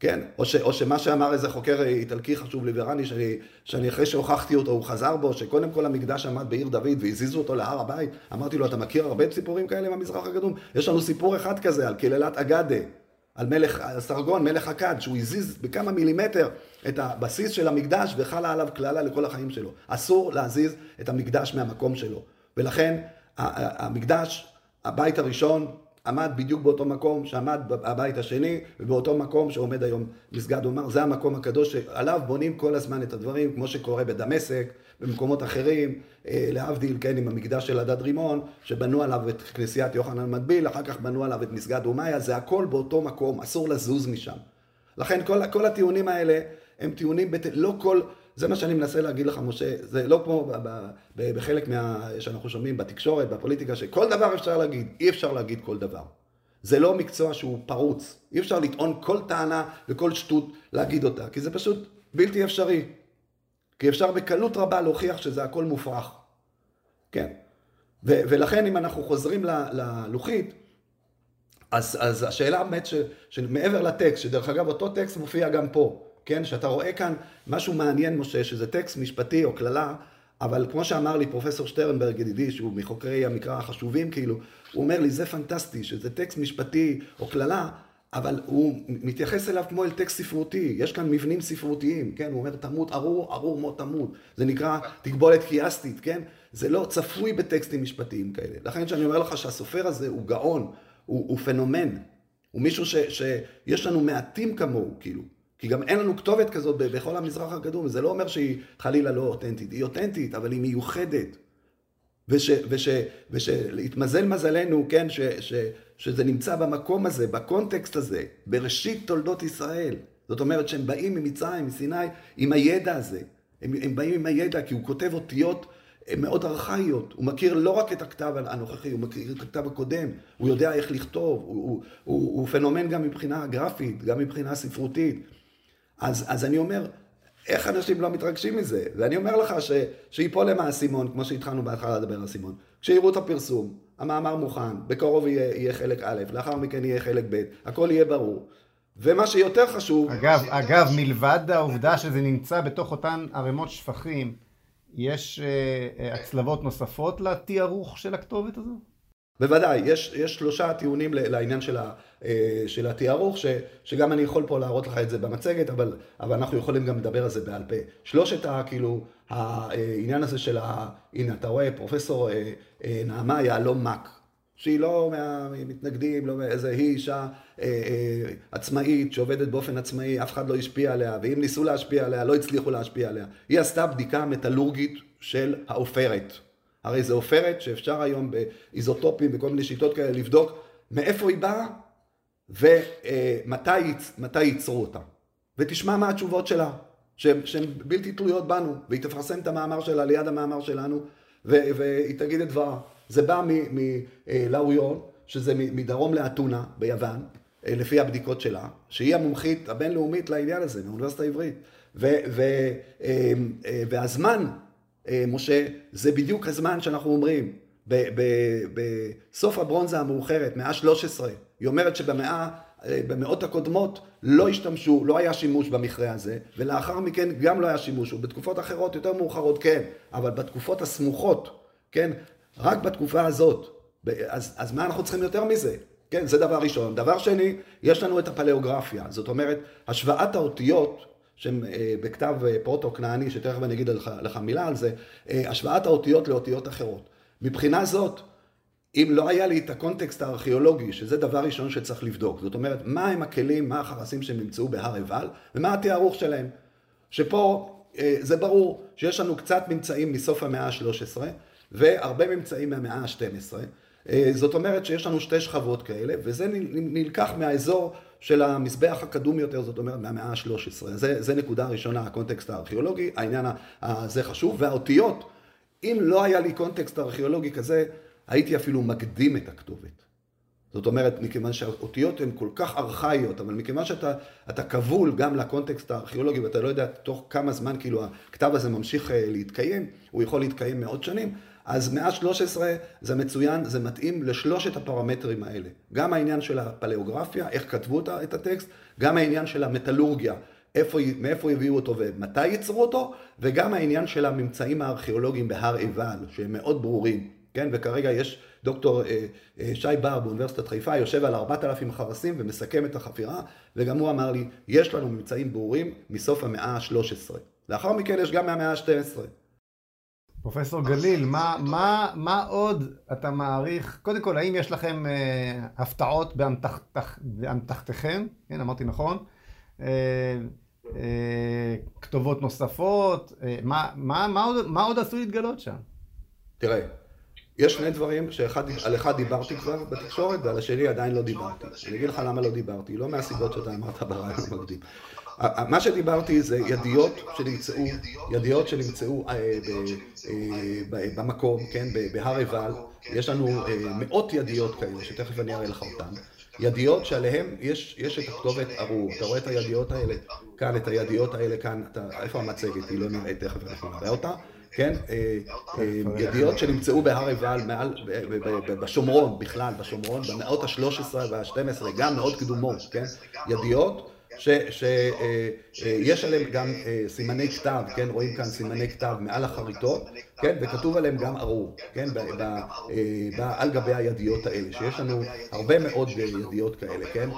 כן, או, ש, או שמה שאמר איזה חוקר איטלקי חשוב ליברני, שאני, שאני אחרי שהוכחתי אותו, הוא חזר בו, שקודם כל המקדש עמד בעיר דוד והזיזו אותו להר הבית, אמרתי לו, אתה מכיר הרבה סיפורים כאלה מהמזרח הקדום? יש לנו סיפור אחד כזה על קללת אגדה, על מלך, סרגון, מלך הכד, שהוא הזיז בכמה מילימטר את הבסיס של המקדש וחלה עליו קללה לכל החיים שלו. אסור להזיז את המקדש מהמקום שלו. ולכן המקדש, הבית הראשון, עמד בדיוק באותו מקום שעמד הבית השני, ובאותו מקום שעומד היום מסגד אומר, זה המקום הקדוש שעליו בונים כל הזמן את הדברים, כמו שקורה בדמשק, במקומות אחרים, אה, להבדיל, כן, עם המקדש של הדד רימון, שבנו עליו את כנסיית יוחנן מטביל, אחר כך בנו עליו את מסגד אומיה, זה הכל באותו מקום, אסור לזוז משם. לכן כל, כל הטיעונים האלה הם טיעונים, בת... לא כל... זה מה שאני מנסה להגיד לך, משה, זה לא כמו בחלק מה... שאנחנו שומעים בתקשורת, בפוליטיקה, שכל דבר אפשר להגיד, אי אפשר להגיד כל דבר. זה לא מקצוע שהוא פרוץ, אי אפשר לטעון כל טענה וכל שטות להגיד אותה, כי זה פשוט בלתי אפשרי. כי אפשר בקלות רבה להוכיח שזה הכל מופרך. כן. ו- ולכן אם אנחנו חוזרים ללוחית, אז, אז השאלה באמת שמעבר לטקסט, שדרך אגב אותו טקסט מופיע גם פה, כן? שאתה רואה כאן משהו מעניין, משה, שזה טקסט משפטי או קללה, אבל כמו שאמר לי פרופסור שטרנברג ידידי, שהוא מחוקרי המקרא החשובים כאילו, הוא אומר לי, זה פנטסטי, שזה טקסט משפטי או קללה, אבל הוא מתייחס אליו כמו אל טקסט ספרותי, יש כאן מבנים ספרותיים, כן? הוא אומר, תמות ארור, ארור מות תמות. זה נקרא תגבולת קיאסטית, כן? זה לא צפוי בטקסטים משפטיים כאלה. לכן כשאני אומר לך שהסופר הזה הוא גאון, הוא, הוא פנומן, הוא מישהו ש, שיש לנו מעטים כמוהו, כאילו. כי גם אין לנו כתובת כזאת בכל המזרח הקדום, זה לא אומר שהיא חלילה לא אותנטית, היא אותנטית, אבל היא מיוחדת. ושהתמזל מזלנו, כן, ש, ש, שזה נמצא במקום הזה, בקונטקסט הזה, בראשית תולדות ישראל. זאת אומרת שהם באים ממצרים, מסיני, עם הידע הזה. הם, הם באים עם הידע כי הוא כותב אותיות מאוד ארכאיות. הוא מכיר לא רק את הכתב הנוכחי, הוא מכיר את הכתב הקודם, הוא יודע איך לכתוב, הוא, הוא, הוא, הוא פנומן גם מבחינה גרפית, גם מבחינה ספרותית. אז, אז אני אומר, איך אנשים לא מתרגשים מזה? ואני אומר לך ש, שיפול להם האסימון, כמו שהתחלנו בהתחלה לדבר על האסימון. כשיראו את הפרסום, המאמר מוכן, בקרוב יהיה, יהיה חלק א', לאחר מכן יהיה חלק ב', הכל יהיה ברור. ומה שיותר חשוב... אגב, אגב, מלבד העובדה שזה נמצא בתוך אותן ערימות שפכים, יש uh, הצלבות נוספות לתיארוך של הכתובת הזו? בוודאי, יש, יש שלושה טיעונים לעניין של, ה, של התיארוך, ש, שגם אני יכול פה להראות לך את זה במצגת, אבל, אבל אנחנו יכולים גם לדבר על זה בעל פה. שלושת, כאילו, העניין הזה של ה... הנה, אתה רואה, פרופסור אה, נעמה יהלום מק, שהיא לא מהמתנגדים, לא איזה, היא אישה אה, אה, עצמאית שעובדת באופן עצמאי, אף אחד לא השפיע עליה, ואם ניסו להשפיע עליה, לא הצליחו להשפיע עליה. היא עשתה בדיקה מטאלורגית של העופרת. הרי זו עופרת שאפשר היום באיזוטופים וכל מיני שיטות כאלה לבדוק מאיפה היא באה ומתי ייצרו אותה. ותשמע מה התשובות שלה, שהן בלתי תלויות בנו, והיא תפרסם את המאמר שלה ליד המאמר שלנו, והיא תגיד את דברה. זה בא מלאויון, שזה מדרום לאתונה ביוון, אה, לפי הבדיקות שלה, שהיא המומחית הבינלאומית לעניין הזה, מהאוניברסיטה העברית. ו, ו, אה, אה, והזמן, משה, זה בדיוק הזמן שאנחנו אומרים, בסוף הברונזה המאוחרת, מאה 13, היא אומרת שבמאה, במאות הקודמות לא השתמשו, לא היה שימוש במכרה הזה, ולאחר מכן גם לא היה שימוש, ובתקופות אחרות יותר מאוחרות כן, אבל בתקופות הסמוכות, כן, רק בתקופה הזאת. אז, אז מה אנחנו צריכים יותר מזה? כן, זה דבר ראשון. דבר שני, יש לנו את הפלאוגרפיה. זאת אומרת, השוואת האותיות שהן אה, בכתב אה, פרוטו-כנעני, שתכף אני אגיד לך, לך מילה על זה, אה, השוואת האותיות לאותיות אחרות. מבחינה זאת, אם לא היה לי את הקונטקסט הארכיאולוגי, שזה דבר ראשון שצריך לבדוק, זאת אומרת, מה הם הכלים, מה החרסים שהם נמצאו בהר עיבל, ומה התיארוך שלהם. שפה אה, זה ברור שיש לנו קצת ממצאים מסוף המאה ה-13, והרבה ממצאים מהמאה ה-12. אה, זאת אומרת שיש לנו שתי שכבות כאלה, וזה נלקח מהאזור של המזבח הקדום יותר, זאת אומרת מהמאה ה-13. זה, זה נקודה ראשונה, הקונטקסט הארכיאולוגי, העניין הזה חשוב, והאותיות, אם לא היה לי קונטקסט ארכיאולוגי כזה, הייתי אפילו מקדים את הכתובת. זאת אומרת, מכיוון שהאותיות הן כל כך ארכאיות, אבל מכיוון שאתה כבול גם לקונטקסט הארכיאולוגי ואתה לא יודע תוך כמה זמן כאילו הכתב הזה ממשיך אה, להתקיים, הוא יכול להתקיים מאות שנים, אז מאה 13 זה מצוין, זה מתאים לשלושת הפרמטרים האלה. גם העניין של הפלאוגרפיה, איך כתבו את הטקסט, גם העניין של המטאלורגיה, איפה, מאיפה הביאו אותו ומתי ייצרו אותו, וגם העניין של הממצאים הארכיאולוגיים בהר עיבל, שהם מאוד ברורים, כן? וכרגע יש דוקטור אה, אה, שי בר באוניברסיטת חיפה, יושב על 4,000 חרסים ומסכם את החפירה, וגם הוא אמר לי, יש לנו ממצאים ברורים מסוף המאה ה-13. לאחר מכן יש גם מהמאה ה-12. פרופסור גליל, מה, מה, מה עוד אתה מעריך? קודם כל, האם יש לכם אה, הפתעות באמתחתכם? באמתח, כן, אמרתי נכון? אה, אה, כתובות נוספות? אה, מה, מה, מה, עוד, מה עוד עשוי להתגלות שם? תראה, יש שני דברים שעל אחד דיברתי כבר בתקשורת ועל השני עדיין לא דיברתי. אני אגיד לך למה לא דיברתי, לא מהסיבות שאתה אמרת ברעיון המקדים. מה שדיברתי זה ידיעות שנמצאו, ידיעות שנמצאו אה, אה, במקום, כן, בהר עיבל, יש לנו אה, מאות ידיעות כאלה, שתכף אני אראה לך אותן, ידיעות שעליהן יש, יש את הכתובת ארור, אתה רואה את הידיעות האלה? כאן, את הידיעות האלה כאן, אתה, איפה המצגת, היא לא נראית, תכף אנחנו נראה אותה, כן? ידיעות שנמצאו בהר עיבל, בשומרון בכלל, בשומרון, במאות ה-13 וה-12, גם מאוד קדומות, כן? ידיעות שיש עליהם גם סימני כתב, כן? רואים כאן סימני כתב מעל החריטות, כן? וכתוב עליהם גם ארור, כן? על גבי הידיעות האלה, שיש לנו הרבה מאוד ידיעות כאלה, כן?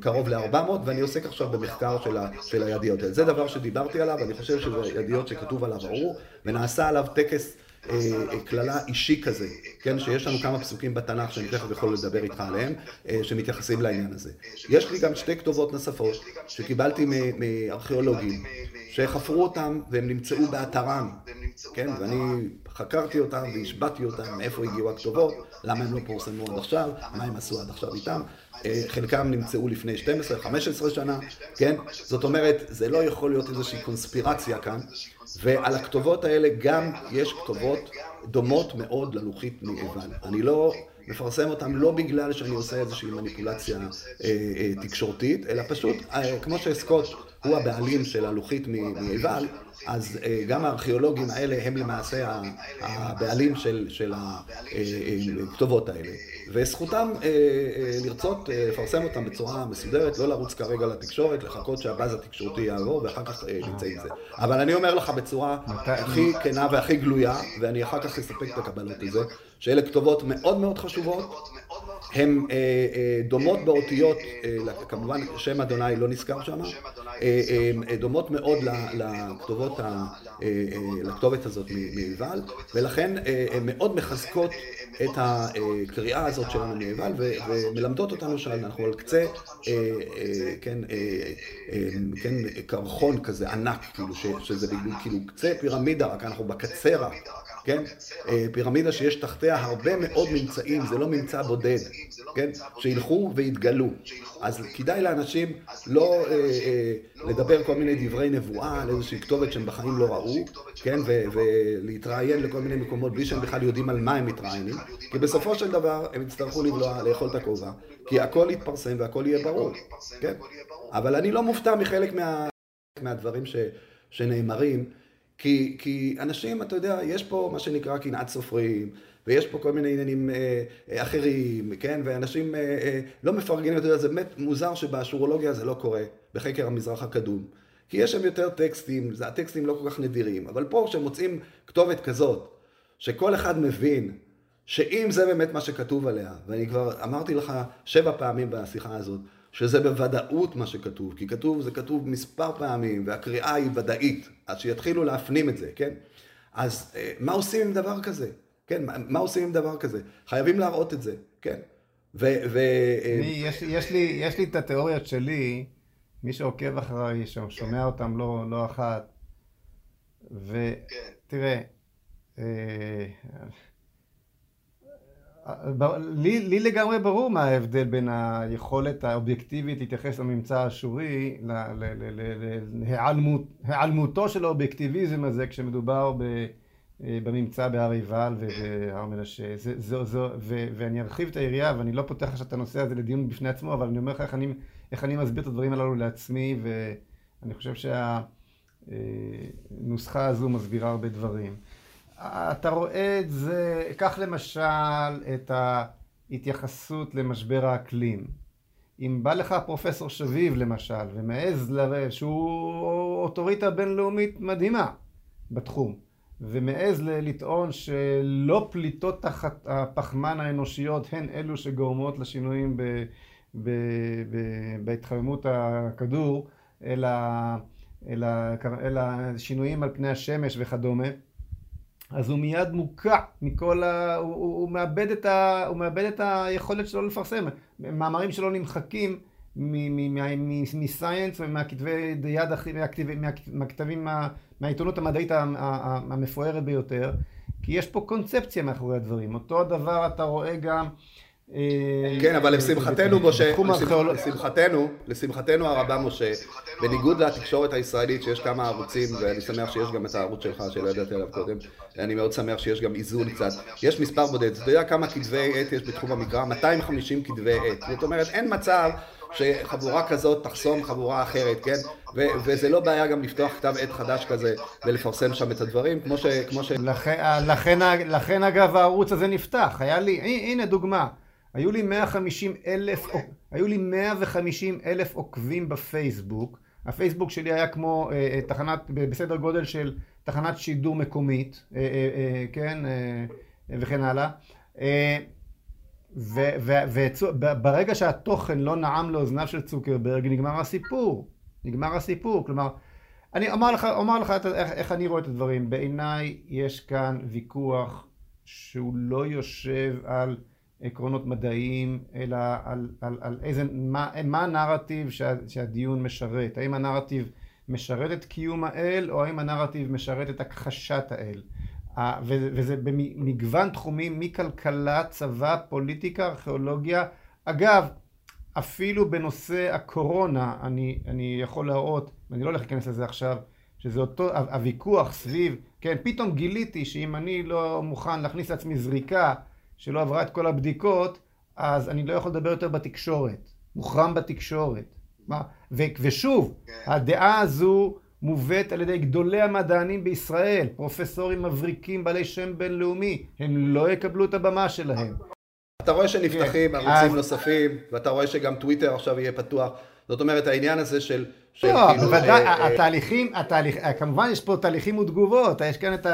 קרוב ל-400, ואני עוסק עכשיו במחקר של הידיעות האלה. זה דבר שדיברתי עליו, אני חושב שזה ידיעות שכתוב עליו ארור, ונעשה עליו טקס קללה אישי כזה, כן, שיש לנו כמה פסוקים בתנ"ך שאני תכף יכול לדבר איתך עליהם, שמתייחסים לעניין הזה. יש לי גם שתי כתובות נוספות שקיבלתי מארכיאולוגים, שחפרו אותם והם נמצאו באתרם, כן, ואני חקרתי אותם והשבעתי אותם מאיפה הגיעו הכתובות, למה הם לא פורסמו עד עכשיו, מה הם עשו עד עכשיו איתם. חלקם נמצאו לפני 12-15 שנה, כן? זאת אומרת, זה לא יכול להיות איזושהי קונספירציה כאן, ועל הכתובות האלה גם יש כתובות דומות מאוד ללוחית מעיבל. אני לא מפרסם אותן לא בגלל שאני עושה איזושהי מניפולציה אה, אה, תקשורתית, אלא פשוט, אה, כמו שסקוט הוא הבעלים של הלוחית מעיבל, אז גם הארכיאולוגים האלה הם למעשה הבעלים של, של הכתובות האלה. וזכותם לרצות לפרסם אותם בצורה מסודרת, לא לרוץ כרגע לתקשורת, לחכות שהבאז התקשורתי יעבור ואחר כך נצא עם זה. אבל אני אומר לך בצורה הכי כנה והכי גלויה, ואני אחר כך אספק את הקבלות לזה, שאלה כתובות מאוד מאוד חשובות. הן אה, אה, דומות באותיות, אה, כמובן שם אדוני לא נזכר שם, דומות מאוד לכתובות, לכתובת הזאת מעיבל, ולכן הן מאוד מחזקות את הקריאה הזאת שלנו מעיבל, ומלמדות אותנו שאנחנו על קצה, כן, כן, קרחון כזה ענק, כאילו, שזה כאילו קצה פירמידה, רק אנחנו בקצה רק. כן? פירמידה שיש תחתיה הרבה מאוד ממצאים, זה לא ממצא בודד, כן? שילכו ויתגלו. אז כדאי לאנשים לא אה, אה, לדבר כל מיני דברי נבואה על איזושהי כתובת שהם בחיים לא ראו, כן? ולהתראיין לכל מיני מקומות בלי שהם בכלל יודעים על מה הם מתראיינים, כי בסופו של דבר הם יצטרכו לבלוע, לאכול את הכובע, כי הכל יתפרסם והכל יהיה ברור, כן? אבל אני לא מופתע מחלק מה, מהדברים שנאמרים. כי, כי אנשים, אתה יודע, יש פה מה שנקרא קנאת סופרים, ויש פה כל מיני עניינים אה, אה, אחרים, כן? ואנשים אה, אה, לא מפרגנים, אתה יודע, זה באמת מוזר שבאשורולוגיה זה לא קורה, בחקר המזרח הקדום. כי יש שם יותר טקסטים, זה, הטקסטים לא כל כך נדירים, אבל פה כשמוצאים כתובת כזאת, שכל אחד מבין שאם זה באמת מה שכתוב עליה, ואני כבר אמרתי לך שבע פעמים בשיחה הזאת, שזה בוודאות מה שכתוב, כי כתוב, זה כתוב מספר פעמים, והקריאה היא ודאית, אז שיתחילו להפנים את זה, כן? אז אה, מה עושים עם דבר כזה? כן, מה, מה עושים עם דבר כזה? חייבים להראות את זה, כן? ו... ו אה, אני, יש, יש, לי, יש לי את התיאוריות שלי, מי שעוקב אחריי, שומע אותם לא, לא אחת, ותראה, אה, לי, לי לגמרי ברור מה ההבדל בין היכולת האובייקטיבית להתייחס לממצא האשורי להיעלמותו של האובייקטיביזם הזה כשמדובר ב, בממצא בהר עיבל ובהר מנשה. זה, זה, זה, ו, ואני ארחיב את היריעה ואני לא פותח עכשיו את הנושא הזה לדיון בפני עצמו, אבל אני אומר לך איך אני, איך אני מסביר את הדברים הללו לעצמי ואני חושב שהנוסחה הזו מסבירה הרבה דברים. אתה רואה את זה, קח למשל את ההתייחסות למשבר האקלים. אם בא לך פרופסור שביב למשל, ומעז לראה שהוא אוטוריטה בינלאומית מדהימה בתחום, ומעז לטעון שלא פליטות תחת הפחמן האנושיות הן אלו שגורמות לשינויים ב, ב, ב, בהתחממות הכדור, אלא, אלא, אלא שינויים על פני השמש וכדומה, אז הוא מיד מוקע מכל ה... הוא, הוא, הוא, מאבד את ה... הוא מאבד את היכולת שלו לפרסם. מאמרים שלו נמחקים מסייאנס ומהכתבי יד, מהכתבים, מהעיתונות המדעית המפוארת ביותר, כי יש פה קונספציה מאחורי הדברים. אותו הדבר אתה רואה גם כן, אבל לשמחתנו, משה, לשמחתנו, לשמחתנו הרבה, משה, בניגוד לתקשורת הישראלית שיש כמה ערוצים, ואני שמח שיש גם את הערוץ שלך שלא ידעתי עליו קודם, אני מאוד שמח שיש גם איזון קצת, יש מספר בודד, אתה יודע כמה כתבי עת יש בתחום המקרא? 250 כתבי עת, זאת אומרת אין מצב שחבורה כזאת תחסום חבורה אחרת, כן? ו- וזה לא בעיה גם לפתוח כתב עת חדש כזה ולפרסם שם את הדברים, כמו ש... כמו ש... לכן, לכן, לכן אגב הערוץ הזה נפתח, היה לי, הנה דוגמה, היו לי 150 אלף, היו לי 150 אלף עוקבים בפייסבוק, הפייסבוק שלי היה כמו אה, אה, תחנת, בסדר גודל של תחנת שידור מקומית, אה, אה, אה, כן, אה, וכן הלאה. אה, וברגע שהתוכן לא נעם לאוזניו של צוקרברג, נגמר הסיפור. נגמר הסיפור. כלומר, אני אומר לך, אומר לך איך, איך אני רואה את הדברים. בעיניי יש כאן ויכוח שהוא לא יושב על עקרונות מדעיים, אלא על, על, על איזה, מה, מה הנרטיב שה, שהדיון משרת. האם הנרטיב משרת את קיום האל, או האם הנרטיב משרת את הכחשת האל. וזה במגוון תחומים, מכלכלה, צבא, פוליטיקה, ארכיאולוגיה. אגב, אפילו בנושא הקורונה, אני, אני יכול להראות, ואני לא הולך להיכנס לזה עכשיו, שזה אותו הוויכוח סביב, כן, פתאום גיליתי שאם אני לא מוכן להכניס לעצמי זריקה שלא עברה את כל הבדיקות, אז אני לא יכול לדבר יותר בתקשורת. מוחרם בתקשורת. מה? ו, ושוב, כן. הדעה הזו מובאת על ידי גדולי המדענים בישראל, פרופסורים מבריקים בעלי שם בינלאומי, הם לא יקבלו את הבמה שלהם. אתה רואה שנפתחים כן. ערוצים. נוספים, ואתה רואה שגם טוויטר עכשיו יהיה פתוח. זאת אומרת, העניין הזה של... לא, כאילו, בוודאי, אה, אה, התהליכים, כמובן יש פה תהליכים ותגובות, יש כאן את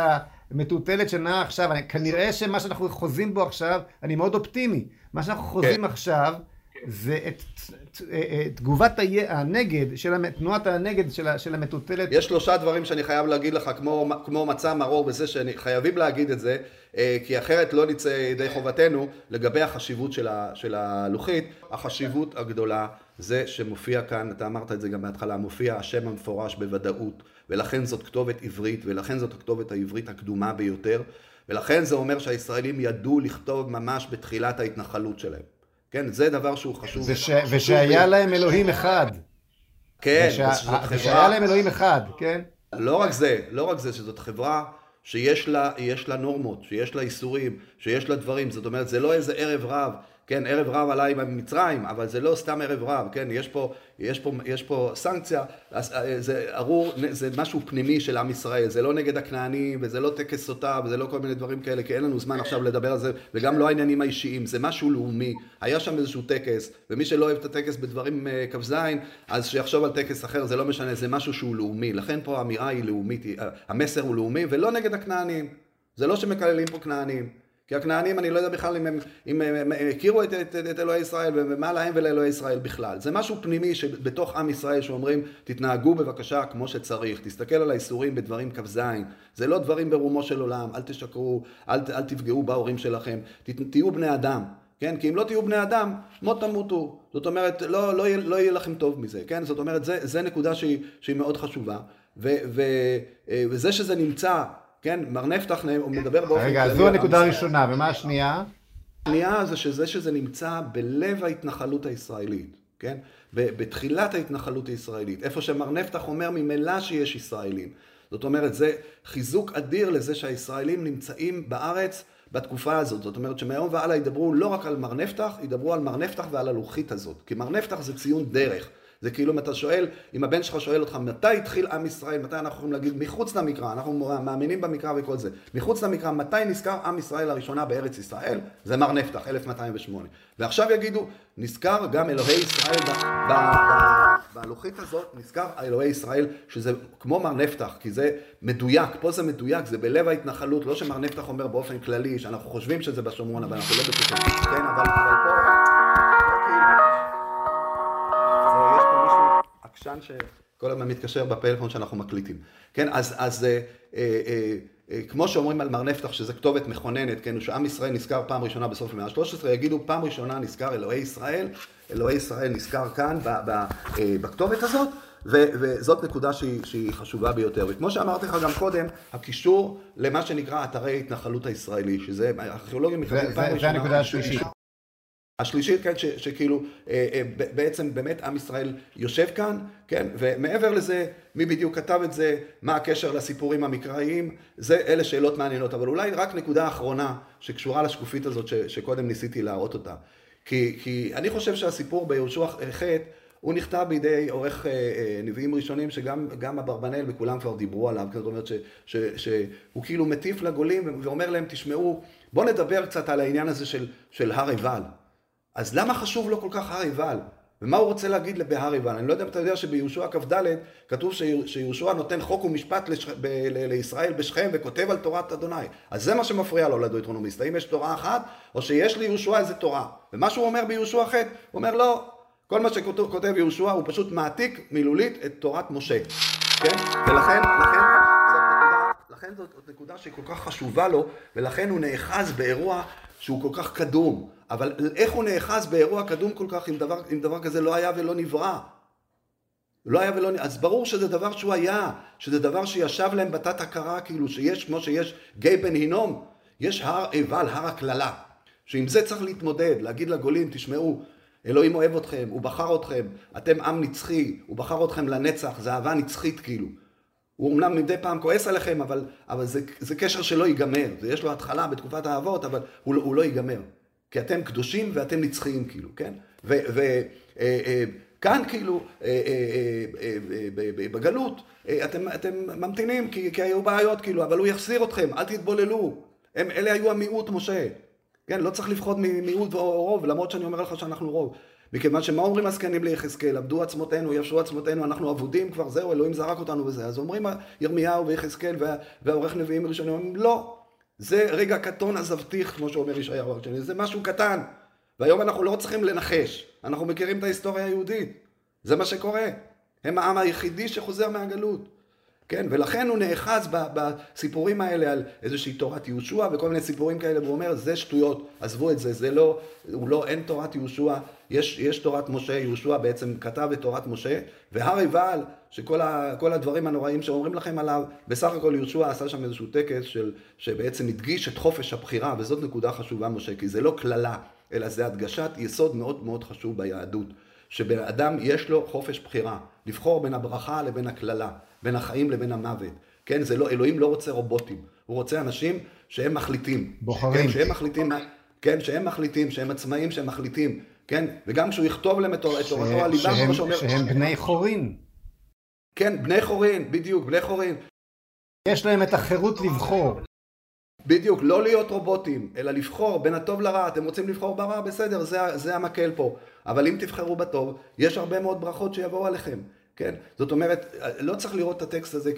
המטוטלת שנעה עכשיו, כנראה שמה שאנחנו חוזים בו עכשיו, אני מאוד אופטימי, מה שאנחנו חוזים כן. עכשיו זה את אה, אה, תגובת הנגד, של תנועת הנגד של המטוטלת. יש שלושה דברים שאני חייב להגיד לך, כמו, כמו מצע מרור בזה שחייבים להגיד את זה, אה, כי אחרת לא נצא ידי חובתנו לגבי החשיבות של, ה, של הלוחית. החשיבות הגדולה זה שמופיע כאן, אתה אמרת את זה גם בהתחלה, מופיע השם המפורש בוודאות, ולכן זאת כתובת עברית, ולכן זאת הכתובת העברית הקדומה ביותר, ולכן זה אומר שהישראלים ידעו לכתוב ממש בתחילת ההתנחלות שלהם. כן, זה דבר שהוא חשוב. וש, ושהיה להם אלוהים אחד. כן, ושה, ושהיה להם אלוהים אחד, כן? לא רק זה, לא רק זה, שזאת חברה שיש לה, לה נורמות, שיש לה איסורים, שיש לה דברים, זאת אומרת, זה לא איזה ערב רב כן, ערב רב עליי במצרים, אבל זה לא סתם ערב רב, כן, יש פה, יש פה, יש פה סנקציה, אה, זה ארור, זה משהו פנימי של עם ישראל, זה לא נגד הכנענים, וזה לא טקס סוטה, וזה לא כל מיני דברים כאלה, כי אין לנו זמן עכשיו לדבר על זה, וגם לא העניינים האישיים, זה משהו לאומי, היה שם איזשהו טקס, ומי שלא אוהב את הטקס בדברים אה, כ"ז, אז שיחשוב על טקס אחר, זה לא משנה, זה משהו שהוא לאומי, לכן פה האמירה היא לאומית, המסר הוא לאומי, ולא נגד הכנענים, זה לא שמקללים פה כנענים. כי הכנענים, אני לא יודע בכלל אם הם, אם הם הכירו את, את, את אלוהי ישראל ומה להם ולאלוהי ישראל בכלל. זה משהו פנימי שבתוך עם ישראל שאומרים, תתנהגו בבקשה כמו שצריך, תסתכל על האיסורים בדברים כ"ז, זה לא דברים ברומו של עולם, אל תשקרו, אל, אל תפגעו בהורים שלכם, ת, תהיו בני אדם. כן? כי אם לא תהיו בני אדם, מות תמותו. זאת אומרת, לא, לא, יהיה, לא יהיה לכם טוב מזה, כן? זאת אומרת, זה נקודה שהיא, שהיא מאוד חשובה. ו, ו, אה, וזה שזה נמצא כן, מר נפתח הוא מדבר באופן כללי. רגע, זו הנקודה הראשונה, ומה השנייה? השנייה זה שזה שזה נמצא בלב ההתנחלות הישראלית, כן? בתחילת ההתנחלות הישראלית, איפה שמר נפתח אומר ממילא שיש ישראלים. זאת אומרת, זה חיזוק אדיר לזה שהישראלים נמצאים בארץ בתקופה הזאת. זאת אומרת שמהיום והלאה ידברו לא רק על מר נפתח, ידברו על מר נפתח ועל הלוחית הזאת. כי מר נפתח זה ציון דרך. זה כאילו אם אתה שואל, אם הבן שלך שואל אותך מתי התחיל עם ישראל, מתי אנחנו יכולים להגיד מחוץ למקרא, אנחנו מאמינים במקרא וכל זה, מחוץ למקרא, מתי נזכר עם ישראל לראשונה בארץ ישראל? זה מר נפתח, 1208. ועכשיו יגידו, נזכר גם אלוהי ישראל בלוחית הזאת, נזכר אלוהי ישראל, שזה כמו מר נפתח, כי זה מדויק, פה זה מדויק, זה בלב ההתנחלות, לא שמר נפתח אומר באופן כללי, שאנחנו חושבים שזה בשומרון, אבל אנחנו לא בטוחים, כן, אבל, אבל פה... עקשן שכל הזמן מתקשר בפלאפון שאנחנו מקליטים. כן, אז, אז אה, אה, אה, אה, כמו שאומרים על מר נפתח, שזו כתובת מכוננת, כן, שעם ישראל נזכר פעם ראשונה בסוף המאה ה-13, יגידו פעם ראשונה נזכר אלוהי ישראל, אלוהי ישראל נזכר כאן ב, ב, אה, בכתובת הזאת, ו, וזאת נקודה שהיא, שהיא חשובה ביותר. וכמו שאמרתי לך גם קודם, הקישור למה שנקרא אתרי התנחלות הישראלי, שזה ארכיאולוגיה מכירים פעם ראשונה. זה הנקודה השלישית. השלישית, כן, שכאילו אה, אה, בעצם באמת עם ישראל יושב כאן, כן, ומעבר לזה, מי בדיוק כתב את זה, מה הקשר לסיפורים המקראיים, זה אלה שאלות מעניינות, אבל אולי רק נקודה אחרונה שקשורה לשקופית הזאת שקודם ניסיתי להראות אותה. כי, כי אני חושב שהסיפור ביהושע ח' הוא נכתב בידי עורך אה, נביאים ראשונים שגם אברבנאל וכולם כבר דיברו עליו, זאת אומרת שהוא כאילו מטיף לגולים ואומר להם תשמעו בואו נדבר קצת על העניין הזה של, של הר עיבל. אז למה חשוב לו כל כך הר עיבל? ומה הוא רוצה להגיד בהר עיבל? אני לא יודע אם אתה יודע שביהושע כ"ד כתוב שיהושע נותן חוק ומשפט לש... לישראל בשכם וכותב על תורת אדוני. אז זה מה שמפריע לו לדויטרונומיסט. האם יש תורה אחת או שיש ליהושע איזה תורה. ומה שהוא אומר ביהושע ח' הוא אומר לא, כל מה שכותב יהושע הוא פשוט מעתיק מילולית את תורת משה. כן? ולכן, לכן, לכן זאת נקודה שהיא כל כך חשובה לו, ולכן הוא נאחז באירוע שהוא כל כך קדום. אבל איך הוא נאחז באירוע קדום כל כך, אם דבר, אם דבר כזה לא היה ולא נברא? לא היה ולא נברא. אז ברור שזה דבר שהוא היה, שזה דבר שישב להם בתת הכרה, כאילו שיש, כמו שיש גיא בן הינום, יש הר עיבל, הר הקללה. שעם זה צריך להתמודד, להגיד לגולים, תשמעו, אלוהים אוהב אתכם, הוא בחר אתכם, אתם עם נצחי, הוא בחר אתכם לנצח, זה אהבה נצחית כאילו. הוא אמנם מדי פעם כועס עליכם, אבל, אבל זה, זה קשר שלא ייגמר. זה יש לו התחלה בתקופת האבות, אבל הוא, הוא לא ייגמר. כי אתם קדושים ואתם נצחיים, כאילו, כן? וכאן, כאילו, אה, אה, אה, בגלות, אתם, אתם ממתינים, כי, כי היו בעיות, כאילו, אבל הוא יחזיר אתכם, אל תתבוללו. הם, אלה היו המיעוט, משה. כן, לא צריך לפחוד ממיעוט או רוב, למרות שאני אומר לך שאנחנו רוב. מכיוון שמה אומרים הזקנים ליחזקאל? עבדו עצמותינו, ישרו עצמותינו, אנחנו אבודים כבר, זהו, אלוהים זרק אותנו וזה. אז אומרים ירמיהו ויחזקאל והעורך נביאים ראשונים, אומרים, לא, זה רגע קטון עזבתיך, כמו שאומר ישעיהו הראשון, זה משהו קטן. והיום אנחנו לא צריכים לנחש, אנחנו מכירים את ההיסטוריה היהודית. זה מה שקורה. הם העם היחידי שחוזר מהגלות. כן, ולכן הוא נאחז בסיפורים האלה על איזושהי תורת יהושע וכל מיני סיפורים כאלה, והוא אומר, זה שטויות, עזבו את זה, זה לא, הוא לא, אין תורת יהושע, יש, יש תורת משה, יהושע בעצם כתב את תורת משה, והר עיבל, שכל ה, הדברים הנוראים שאומרים לכם עליו, בסך הכל יהושע עשה שם איזשהו טקס של, שבעצם הדגיש את חופש הבחירה, וזאת נקודה חשובה, משה, כי זה לא קללה, אלא זה הדגשת יסוד מאוד מאוד חשוב ביהדות, שבן אדם יש לו חופש בחירה, לבחור בין הברכה לבין הקללה. בין החיים לבין המוות. כן, זה לא, אלוהים לא רוצה רובוטים, הוא רוצה אנשים שהם מחליטים. בוחרים. כן, שהם מחליטים, כן, שהם מחליטים, שהם עצמאים, שהם מחליטים, כן, וגם כשהוא יכתוב להם את תורתו הליבה, כמו שאומר... שהם בני חורין. כן, בני חורין, בדיוק, בני חורין. יש להם את החירות לבחור. בדיוק, לא להיות רובוטים, אלא לבחור בין הטוב לרע. אתם רוצים לבחור ברע? בסדר, זה, זה המקל פה. אבל אם תבחרו בטוב, יש הרבה מאוד ברכות שיבואו עליכם. כן? זאת אומרת, לא צריך לראות את הטקסט הזה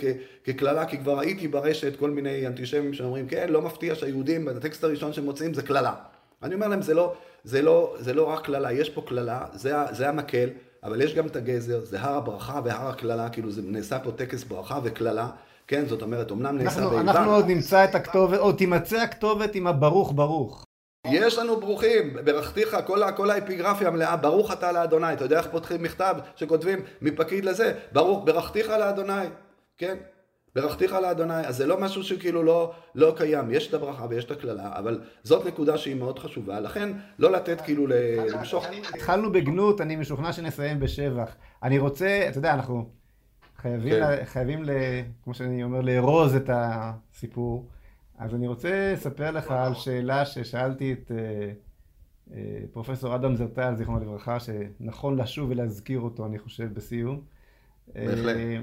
כקללה, כי כבר ראיתי ברשת כל מיני אנטישמים שאומרים, כן, לא מפתיע שהיהודים, הטקסט הראשון שהם מוצאים זה קללה. אני אומר להם, זה לא, זה לא, זה לא רק קללה, יש פה קללה, זה, זה המקל, אבל יש גם את הגזר, זה הר הברכה והר הקללה, כאילו זה נעשה פה טקס ברכה וקללה. כן, זאת אומרת, אמנם נעשה באיבה. אנחנו עוד נמצא את הכתובת, עוד תימצא הכתובת עם הברוך ברוך. יש לנו ברוכים, ברכתיך, כל, כל האפיגרפיה מלאה, ברוך אתה לאדוני. אתה יודע איך פותחים מכתב שכותבים מפקיד לזה? ברוך, ברכתיך לאדוני, כן? ברכתיך לאדוני. אז זה לא משהו שכאילו לא, לא קיים. יש את הברכה ויש את הקללה, אבל זאת נקודה שהיא מאוד חשובה. לכן, לא לתת כאילו למשוך... התחלנו בגנות, אני משוכנע שנסיים בשבח. אני רוצה, אתה יודע, אנחנו חייבים, כן. חייבים ל, כמו שאני אומר, לארוז את הסיפור. אז אני רוצה לספר לך על שאלה ששאלתי את אה, אה, פרופסור אדם זרטל, זיכרונו לברכה, שנכון לשוב ולהזכיר אותו, אני חושב, בסיום. בהחלט. אה,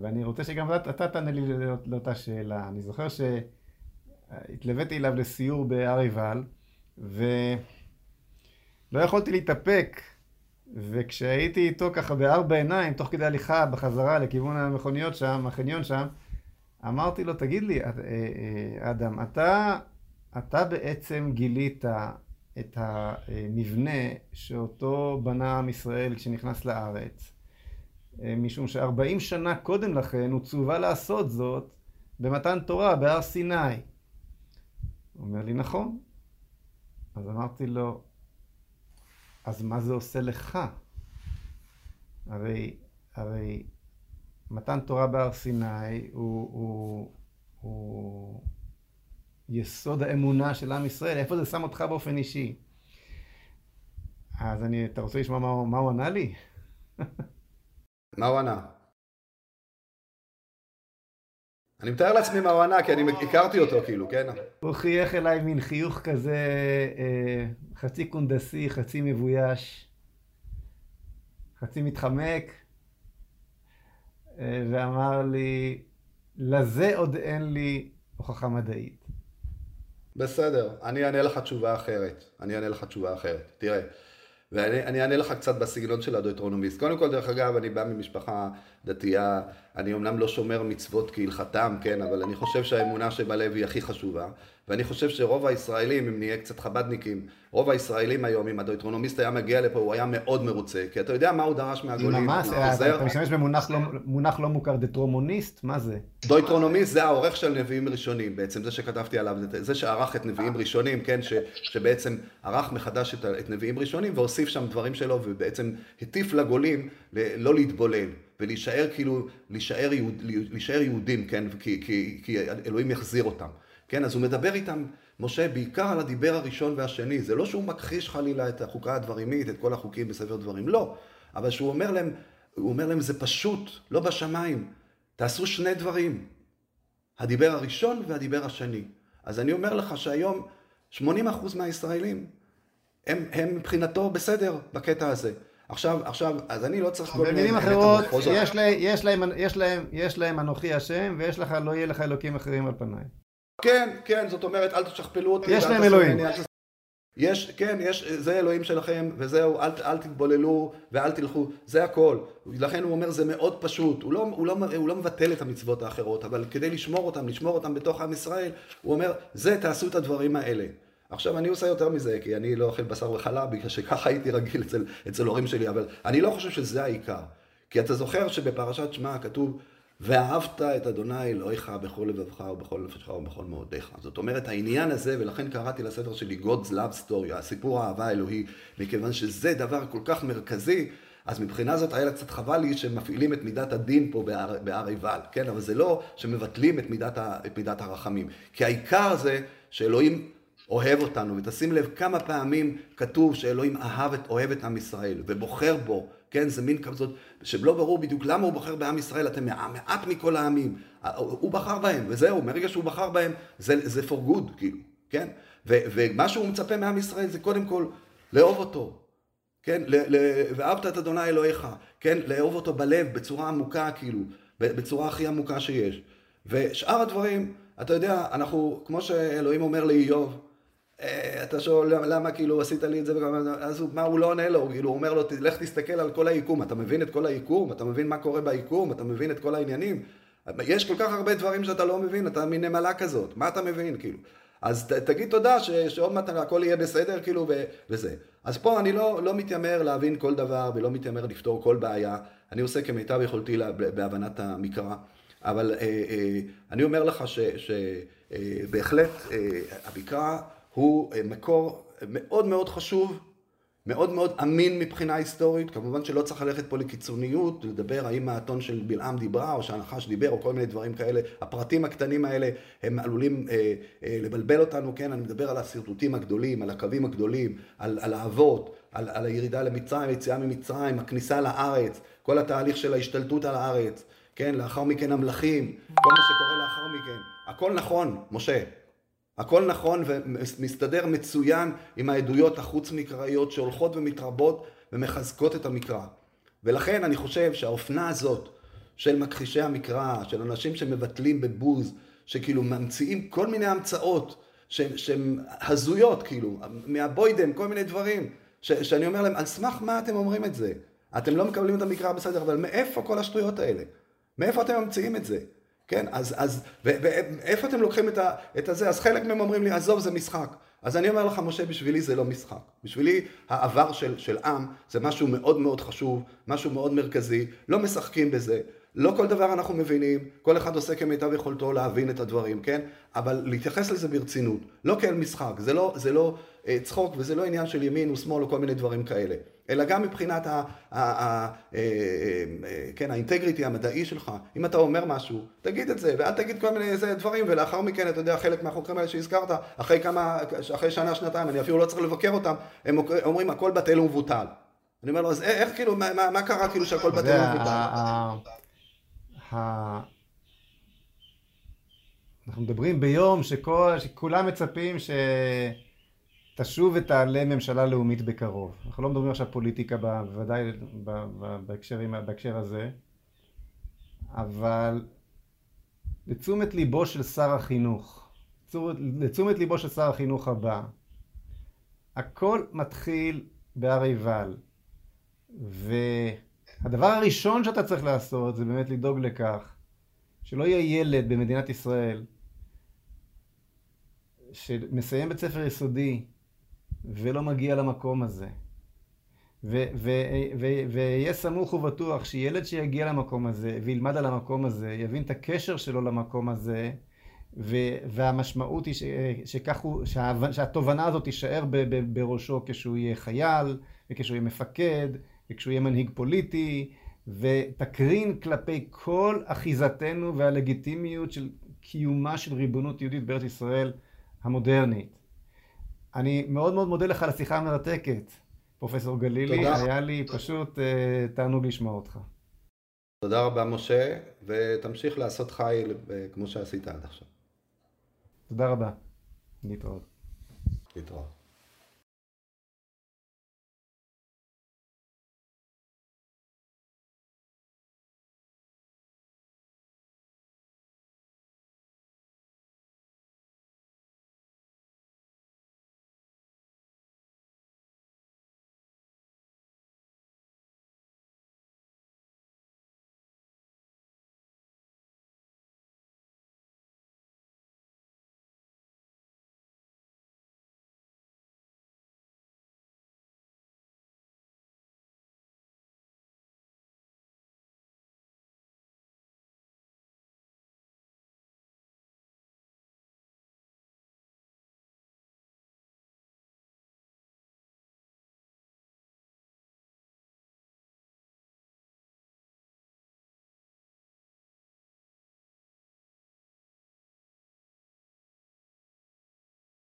ואני רוצה שגם אתה, אתה תענה לי לאותה שאלה. אני זוכר שהתלוויתי אליו לסיור בהר עיבל, ולא יכולתי להתאפק, וכשהייתי איתו ככה בארבע עיניים, תוך כדי הליכה בחזרה לכיוון המכוניות שם, החניון שם, אמרתי לו, תגיד לי, אה, אה, אדם, אתה, אתה בעצם גילית את המבנה שאותו בנה עם ישראל כשנכנס לארץ, אה, משום שארבעים שנה קודם לכן הוא צווה לעשות זאת במתן תורה בהר סיני. הוא אומר לי, נכון. אז אמרתי לו, אז מה זה עושה לך? הרי, הרי מתן תורה בהר סיני הוא, הוא, הוא יסוד האמונה של עם ישראל, איפה זה שם אותך באופן אישי? אז אני, אתה רוצה לשמוע מה, מה הוא ענה לי? מה הוא ענה? אני מתאר לעצמי מה הוא ענה, כי אני הכרתי אותו כאילו, כן? הוא חייך אליי מין חיוך כזה, אה, חצי קונדסי, חצי מבויש, חצי מתחמק, אה, ואמר לי, לזה עוד אין לי הוכחה מדעית. בסדר, אני אענה לך תשובה אחרת. אני אענה לך תשובה אחרת. תראה, ואני אענה לך קצת בסגנון של הדויטרונומיסט. קודם כל, דרך אגב, אני בא ממשפחה דתייה, אני אמנם לא שומר מצוות כהלכתם, כן, אבל אני חושב שהאמונה שבלב היא הכי חשובה. ואני חושב שרוב הישראלים, אם נהיה קצת חבדניקים, רוב הישראלים היום, אם הדויטרונומיסט היה מגיע לפה, הוא היה מאוד מרוצה. כי אתה יודע מה הוא דרש מהגולים. ממש, אתה משתמש במונח לא, לא מוכר, דטרומוניסט? מה זה? דויטרונומיסט זה העורך של נביאים ראשונים, בעצם, זה שכתבתי עליו, זה שערך את נביאים ראשונים, כן, ש, שבעצם ערך מחדש את, את נביאים ראשונים והוסיף שם דברים שלו, ובעצם הטיף לגולים לא להתבולל. ולהישאר כאילו, להישאר, יהוד, להישאר יהודים, כן, כי, כי, כי אלוהים יחזיר אותם. כן, אז הוא מדבר איתם, משה, בעיקר על הדיבר הראשון והשני. זה לא שהוא מכחיש חלילה את החוקה הדברימית, את כל החוקים בספר דברים, לא. אבל שהוא אומר להם, הוא אומר להם, זה פשוט, לא בשמיים. תעשו שני דברים. הדיבר הראשון והדיבר השני. אז אני אומר לך שהיום 80% מהישראלים הם, הם מבחינתו בסדר בקטע הזה. עכשיו, עכשיו, אז אני לא צריך כל מיני... במילים אחרות, יש, לה, יש, להם, יש, להם, יש להם אנוכי השם, ויש לך, לא יהיה לך אלוקים אחרים על פניי. כן, כן, זאת אומרת, אל תשכפלו אותי. יש להם אלוהים. יש, כן, יש, זה אלוהים שלכם, וזהו, אל, אל תתבוללו ואל תלכו, זה הכל. לכן הוא אומר, זה מאוד פשוט. הוא לא, הוא, לא, הוא לא מבטל את המצוות האחרות, אבל כדי לשמור אותם, לשמור אותם בתוך עם ישראל, הוא אומר, זה, תעשו את הדברים האלה. עכשיו, אני עושה יותר מזה, כי אני לא אוכל בשר וחלב, בגלל שככה הייתי רגיל אצל, אצל הורים שלי, אבל אני לא חושב שזה העיקר. כי אתה זוכר שבפרשת שמע כתוב, ואהבת את אדוני אלוהיך בכל לבבך ובכל נפשך ובכל מאודיך. זאת אומרת, העניין הזה, ולכן קראתי לספר שלי God's Love Story, הסיפור האהבה האלוהי, מכיוון שזה דבר כל כך מרכזי, אז מבחינה זאת היה קצת חבל לי שמפעילים את מידת הדין פה בהר, עיבל, כן? אבל זה לא שמבטלים את מידת, ה, את מידת הרחמים. כי העיקר זה שאלוהים אוהב אותנו, ותשים לב כמה פעמים כתוב שאלוהים אהב את, אוהב את עם ישראל, ובוחר בו, כן, זה מין כזאת, שלא ברור בדיוק למה הוא בוחר בעם ישראל, אתם מעט מכל העמים, הוא בחר בהם, וזהו, מרגע שהוא בחר בהם, זה, זה for good, כאילו, כן, ו, ומה שהוא מצפה מעם ישראל זה קודם כל לאהוב אותו, כן, ואהבת את אדוני אלוהיך, כן, לאהוב אותו בלב, בצורה עמוקה, כאילו, בצורה הכי עמוקה שיש, ושאר הדברים, אתה יודע, אנחנו, כמו שאלוהים אומר לאיוב, אתה שואל למה כאילו עשית לי את זה, אז מה הוא לא עונה לו, כאילו הוא אומר לו, לך תסתכל על כל היקום, אתה מבין את כל היקום, אתה מבין מה קורה ביקום, אתה מבין את כל העניינים, יש כל כך הרבה דברים שאתה לא מבין, אתה מין נמלה כזאת, מה אתה מבין כאילו? אז ת, תגיד תודה ש, שעוד מעט הכל יהיה בסדר כאילו ו, וזה. אז פה אני לא, לא מתיימר להבין כל דבר ולא מתיימר לפתור כל בעיה, אני עושה כמיטב יכולתי לה, בהבנת המקרא, אבל אה, אה, אני אומר לך שבהחלט אה, אה, המקרא הוא אה, מקור מאוד מאוד חשוב, מאוד מאוד אמין מבחינה היסטורית, כמובן שלא צריך ללכת פה לקיצוניות, לדבר האם האתון של בלעם דיברה או שהנחש דיבר או כל מיני דברים כאלה, הפרטים הקטנים האלה הם עלולים אה, אה, לבלבל אותנו, כן, אני מדבר על השרטוטים הגדולים, על הקווים הגדולים, על, על האבות, על, על הירידה למצרים, היציאה ממצרים, הכניסה לארץ, כל התהליך של ההשתלטות על הארץ, כן, לאחר מכן המלכים, כל מה שקורה לאחר מכן, הכל נכון, משה, הכל נכון ומסתדר מצוין עם העדויות החוץ-מקראיות שהולכות ומתרבות ומחזקות את המקרא. ולכן אני חושב שהאופנה הזאת של מכחישי המקרא, של אנשים שמבטלים בבוז, שכאילו ממציאים כל מיני המצאות שהן הזויות, כאילו, מהבוידם, כל מיני דברים, ש, שאני אומר להם, על סמך מה אתם אומרים את זה? אתם לא מקבלים את המקרא בסדר, אבל מאיפה כל השטויות האלה? מאיפה אתם ממציאים את זה? כן, אז, אז, ואיפה אתם לוקחים את, ה, את הזה? אז חלק מהם אומרים לי, עזוב, זה משחק. אז אני אומר לך, משה, בשבילי זה לא משחק. בשבילי העבר של, של עם זה משהו מאוד מאוד חשוב, משהו מאוד מרכזי, לא משחקים בזה. לא כל דבר אנחנו מבינים, כל אחד עושה כמיטב יכולתו להבין את הדברים, כן? אבל להתייחס לזה ברצינות, לא כאל משחק, זה לא, זה לא אה, צחוק וזה לא עניין של ימין ושמאל או כל מיני דברים כאלה, אלא גם מבחינת ה, ה, ה, ה, אה, אה, כן, האינטגריטי המדעי שלך, אם אתה אומר משהו, תגיד את זה, ואל תגיד כל מיני איזה דברים, ולאחר מכן, אתה יודע, חלק מהחוקרים האלה שהזכרת, אחרי כמה, אחרי שנה, שנתיים, אני אפילו לא צריך לבקר אותם, הם אומרים הכל בטל ומבוטל. אני אומר לו, אז איך כאילו, מה, מה קרה כאילו שהכל בטל ומבוטל? אנחנו מדברים ביום שכל, שכולם מצפים שתשוב ותעלה ממשלה לאומית בקרוב. אנחנו לא מדברים עכשיו פוליטיקה, בוודאי בהקשר, בהקשר הזה, אבל לתשומת ליבו של שר החינוך, לתשומת ליבו של שר החינוך הבא, הכל מתחיל בהר עיבל, והדבר הראשון שאתה צריך לעשות זה באמת לדאוג לכך שלא יהיה ילד במדינת ישראל שמסיים בית ספר יסודי ולא מגיע למקום הזה. ויהיה סמוך ובטוח שילד שיגיע למקום הזה וילמד על המקום הזה, יבין את הקשר שלו למקום הזה, והמשמעות היא שכך הוא, שהתובנה הזאת תישאר בראשו כשהוא יהיה חייל, וכשהוא יהיה מפקד, וכשהוא יהיה מנהיג פוליטי, ותקרין כלפי כל אחיזתנו והלגיטימיות של קיומה של ריבונות יהודית בארץ ישראל המודרנית. אני מאוד מאוד מודה לך על השיחה המרתקת, פרופסור גלילי. תודה. היה לי פשוט uh, תענוג לשמוע אותך. תודה רבה, משה, ותמשיך לעשות חיל כמו שעשית עד עכשיו. תודה רבה. להתראות. להתראות.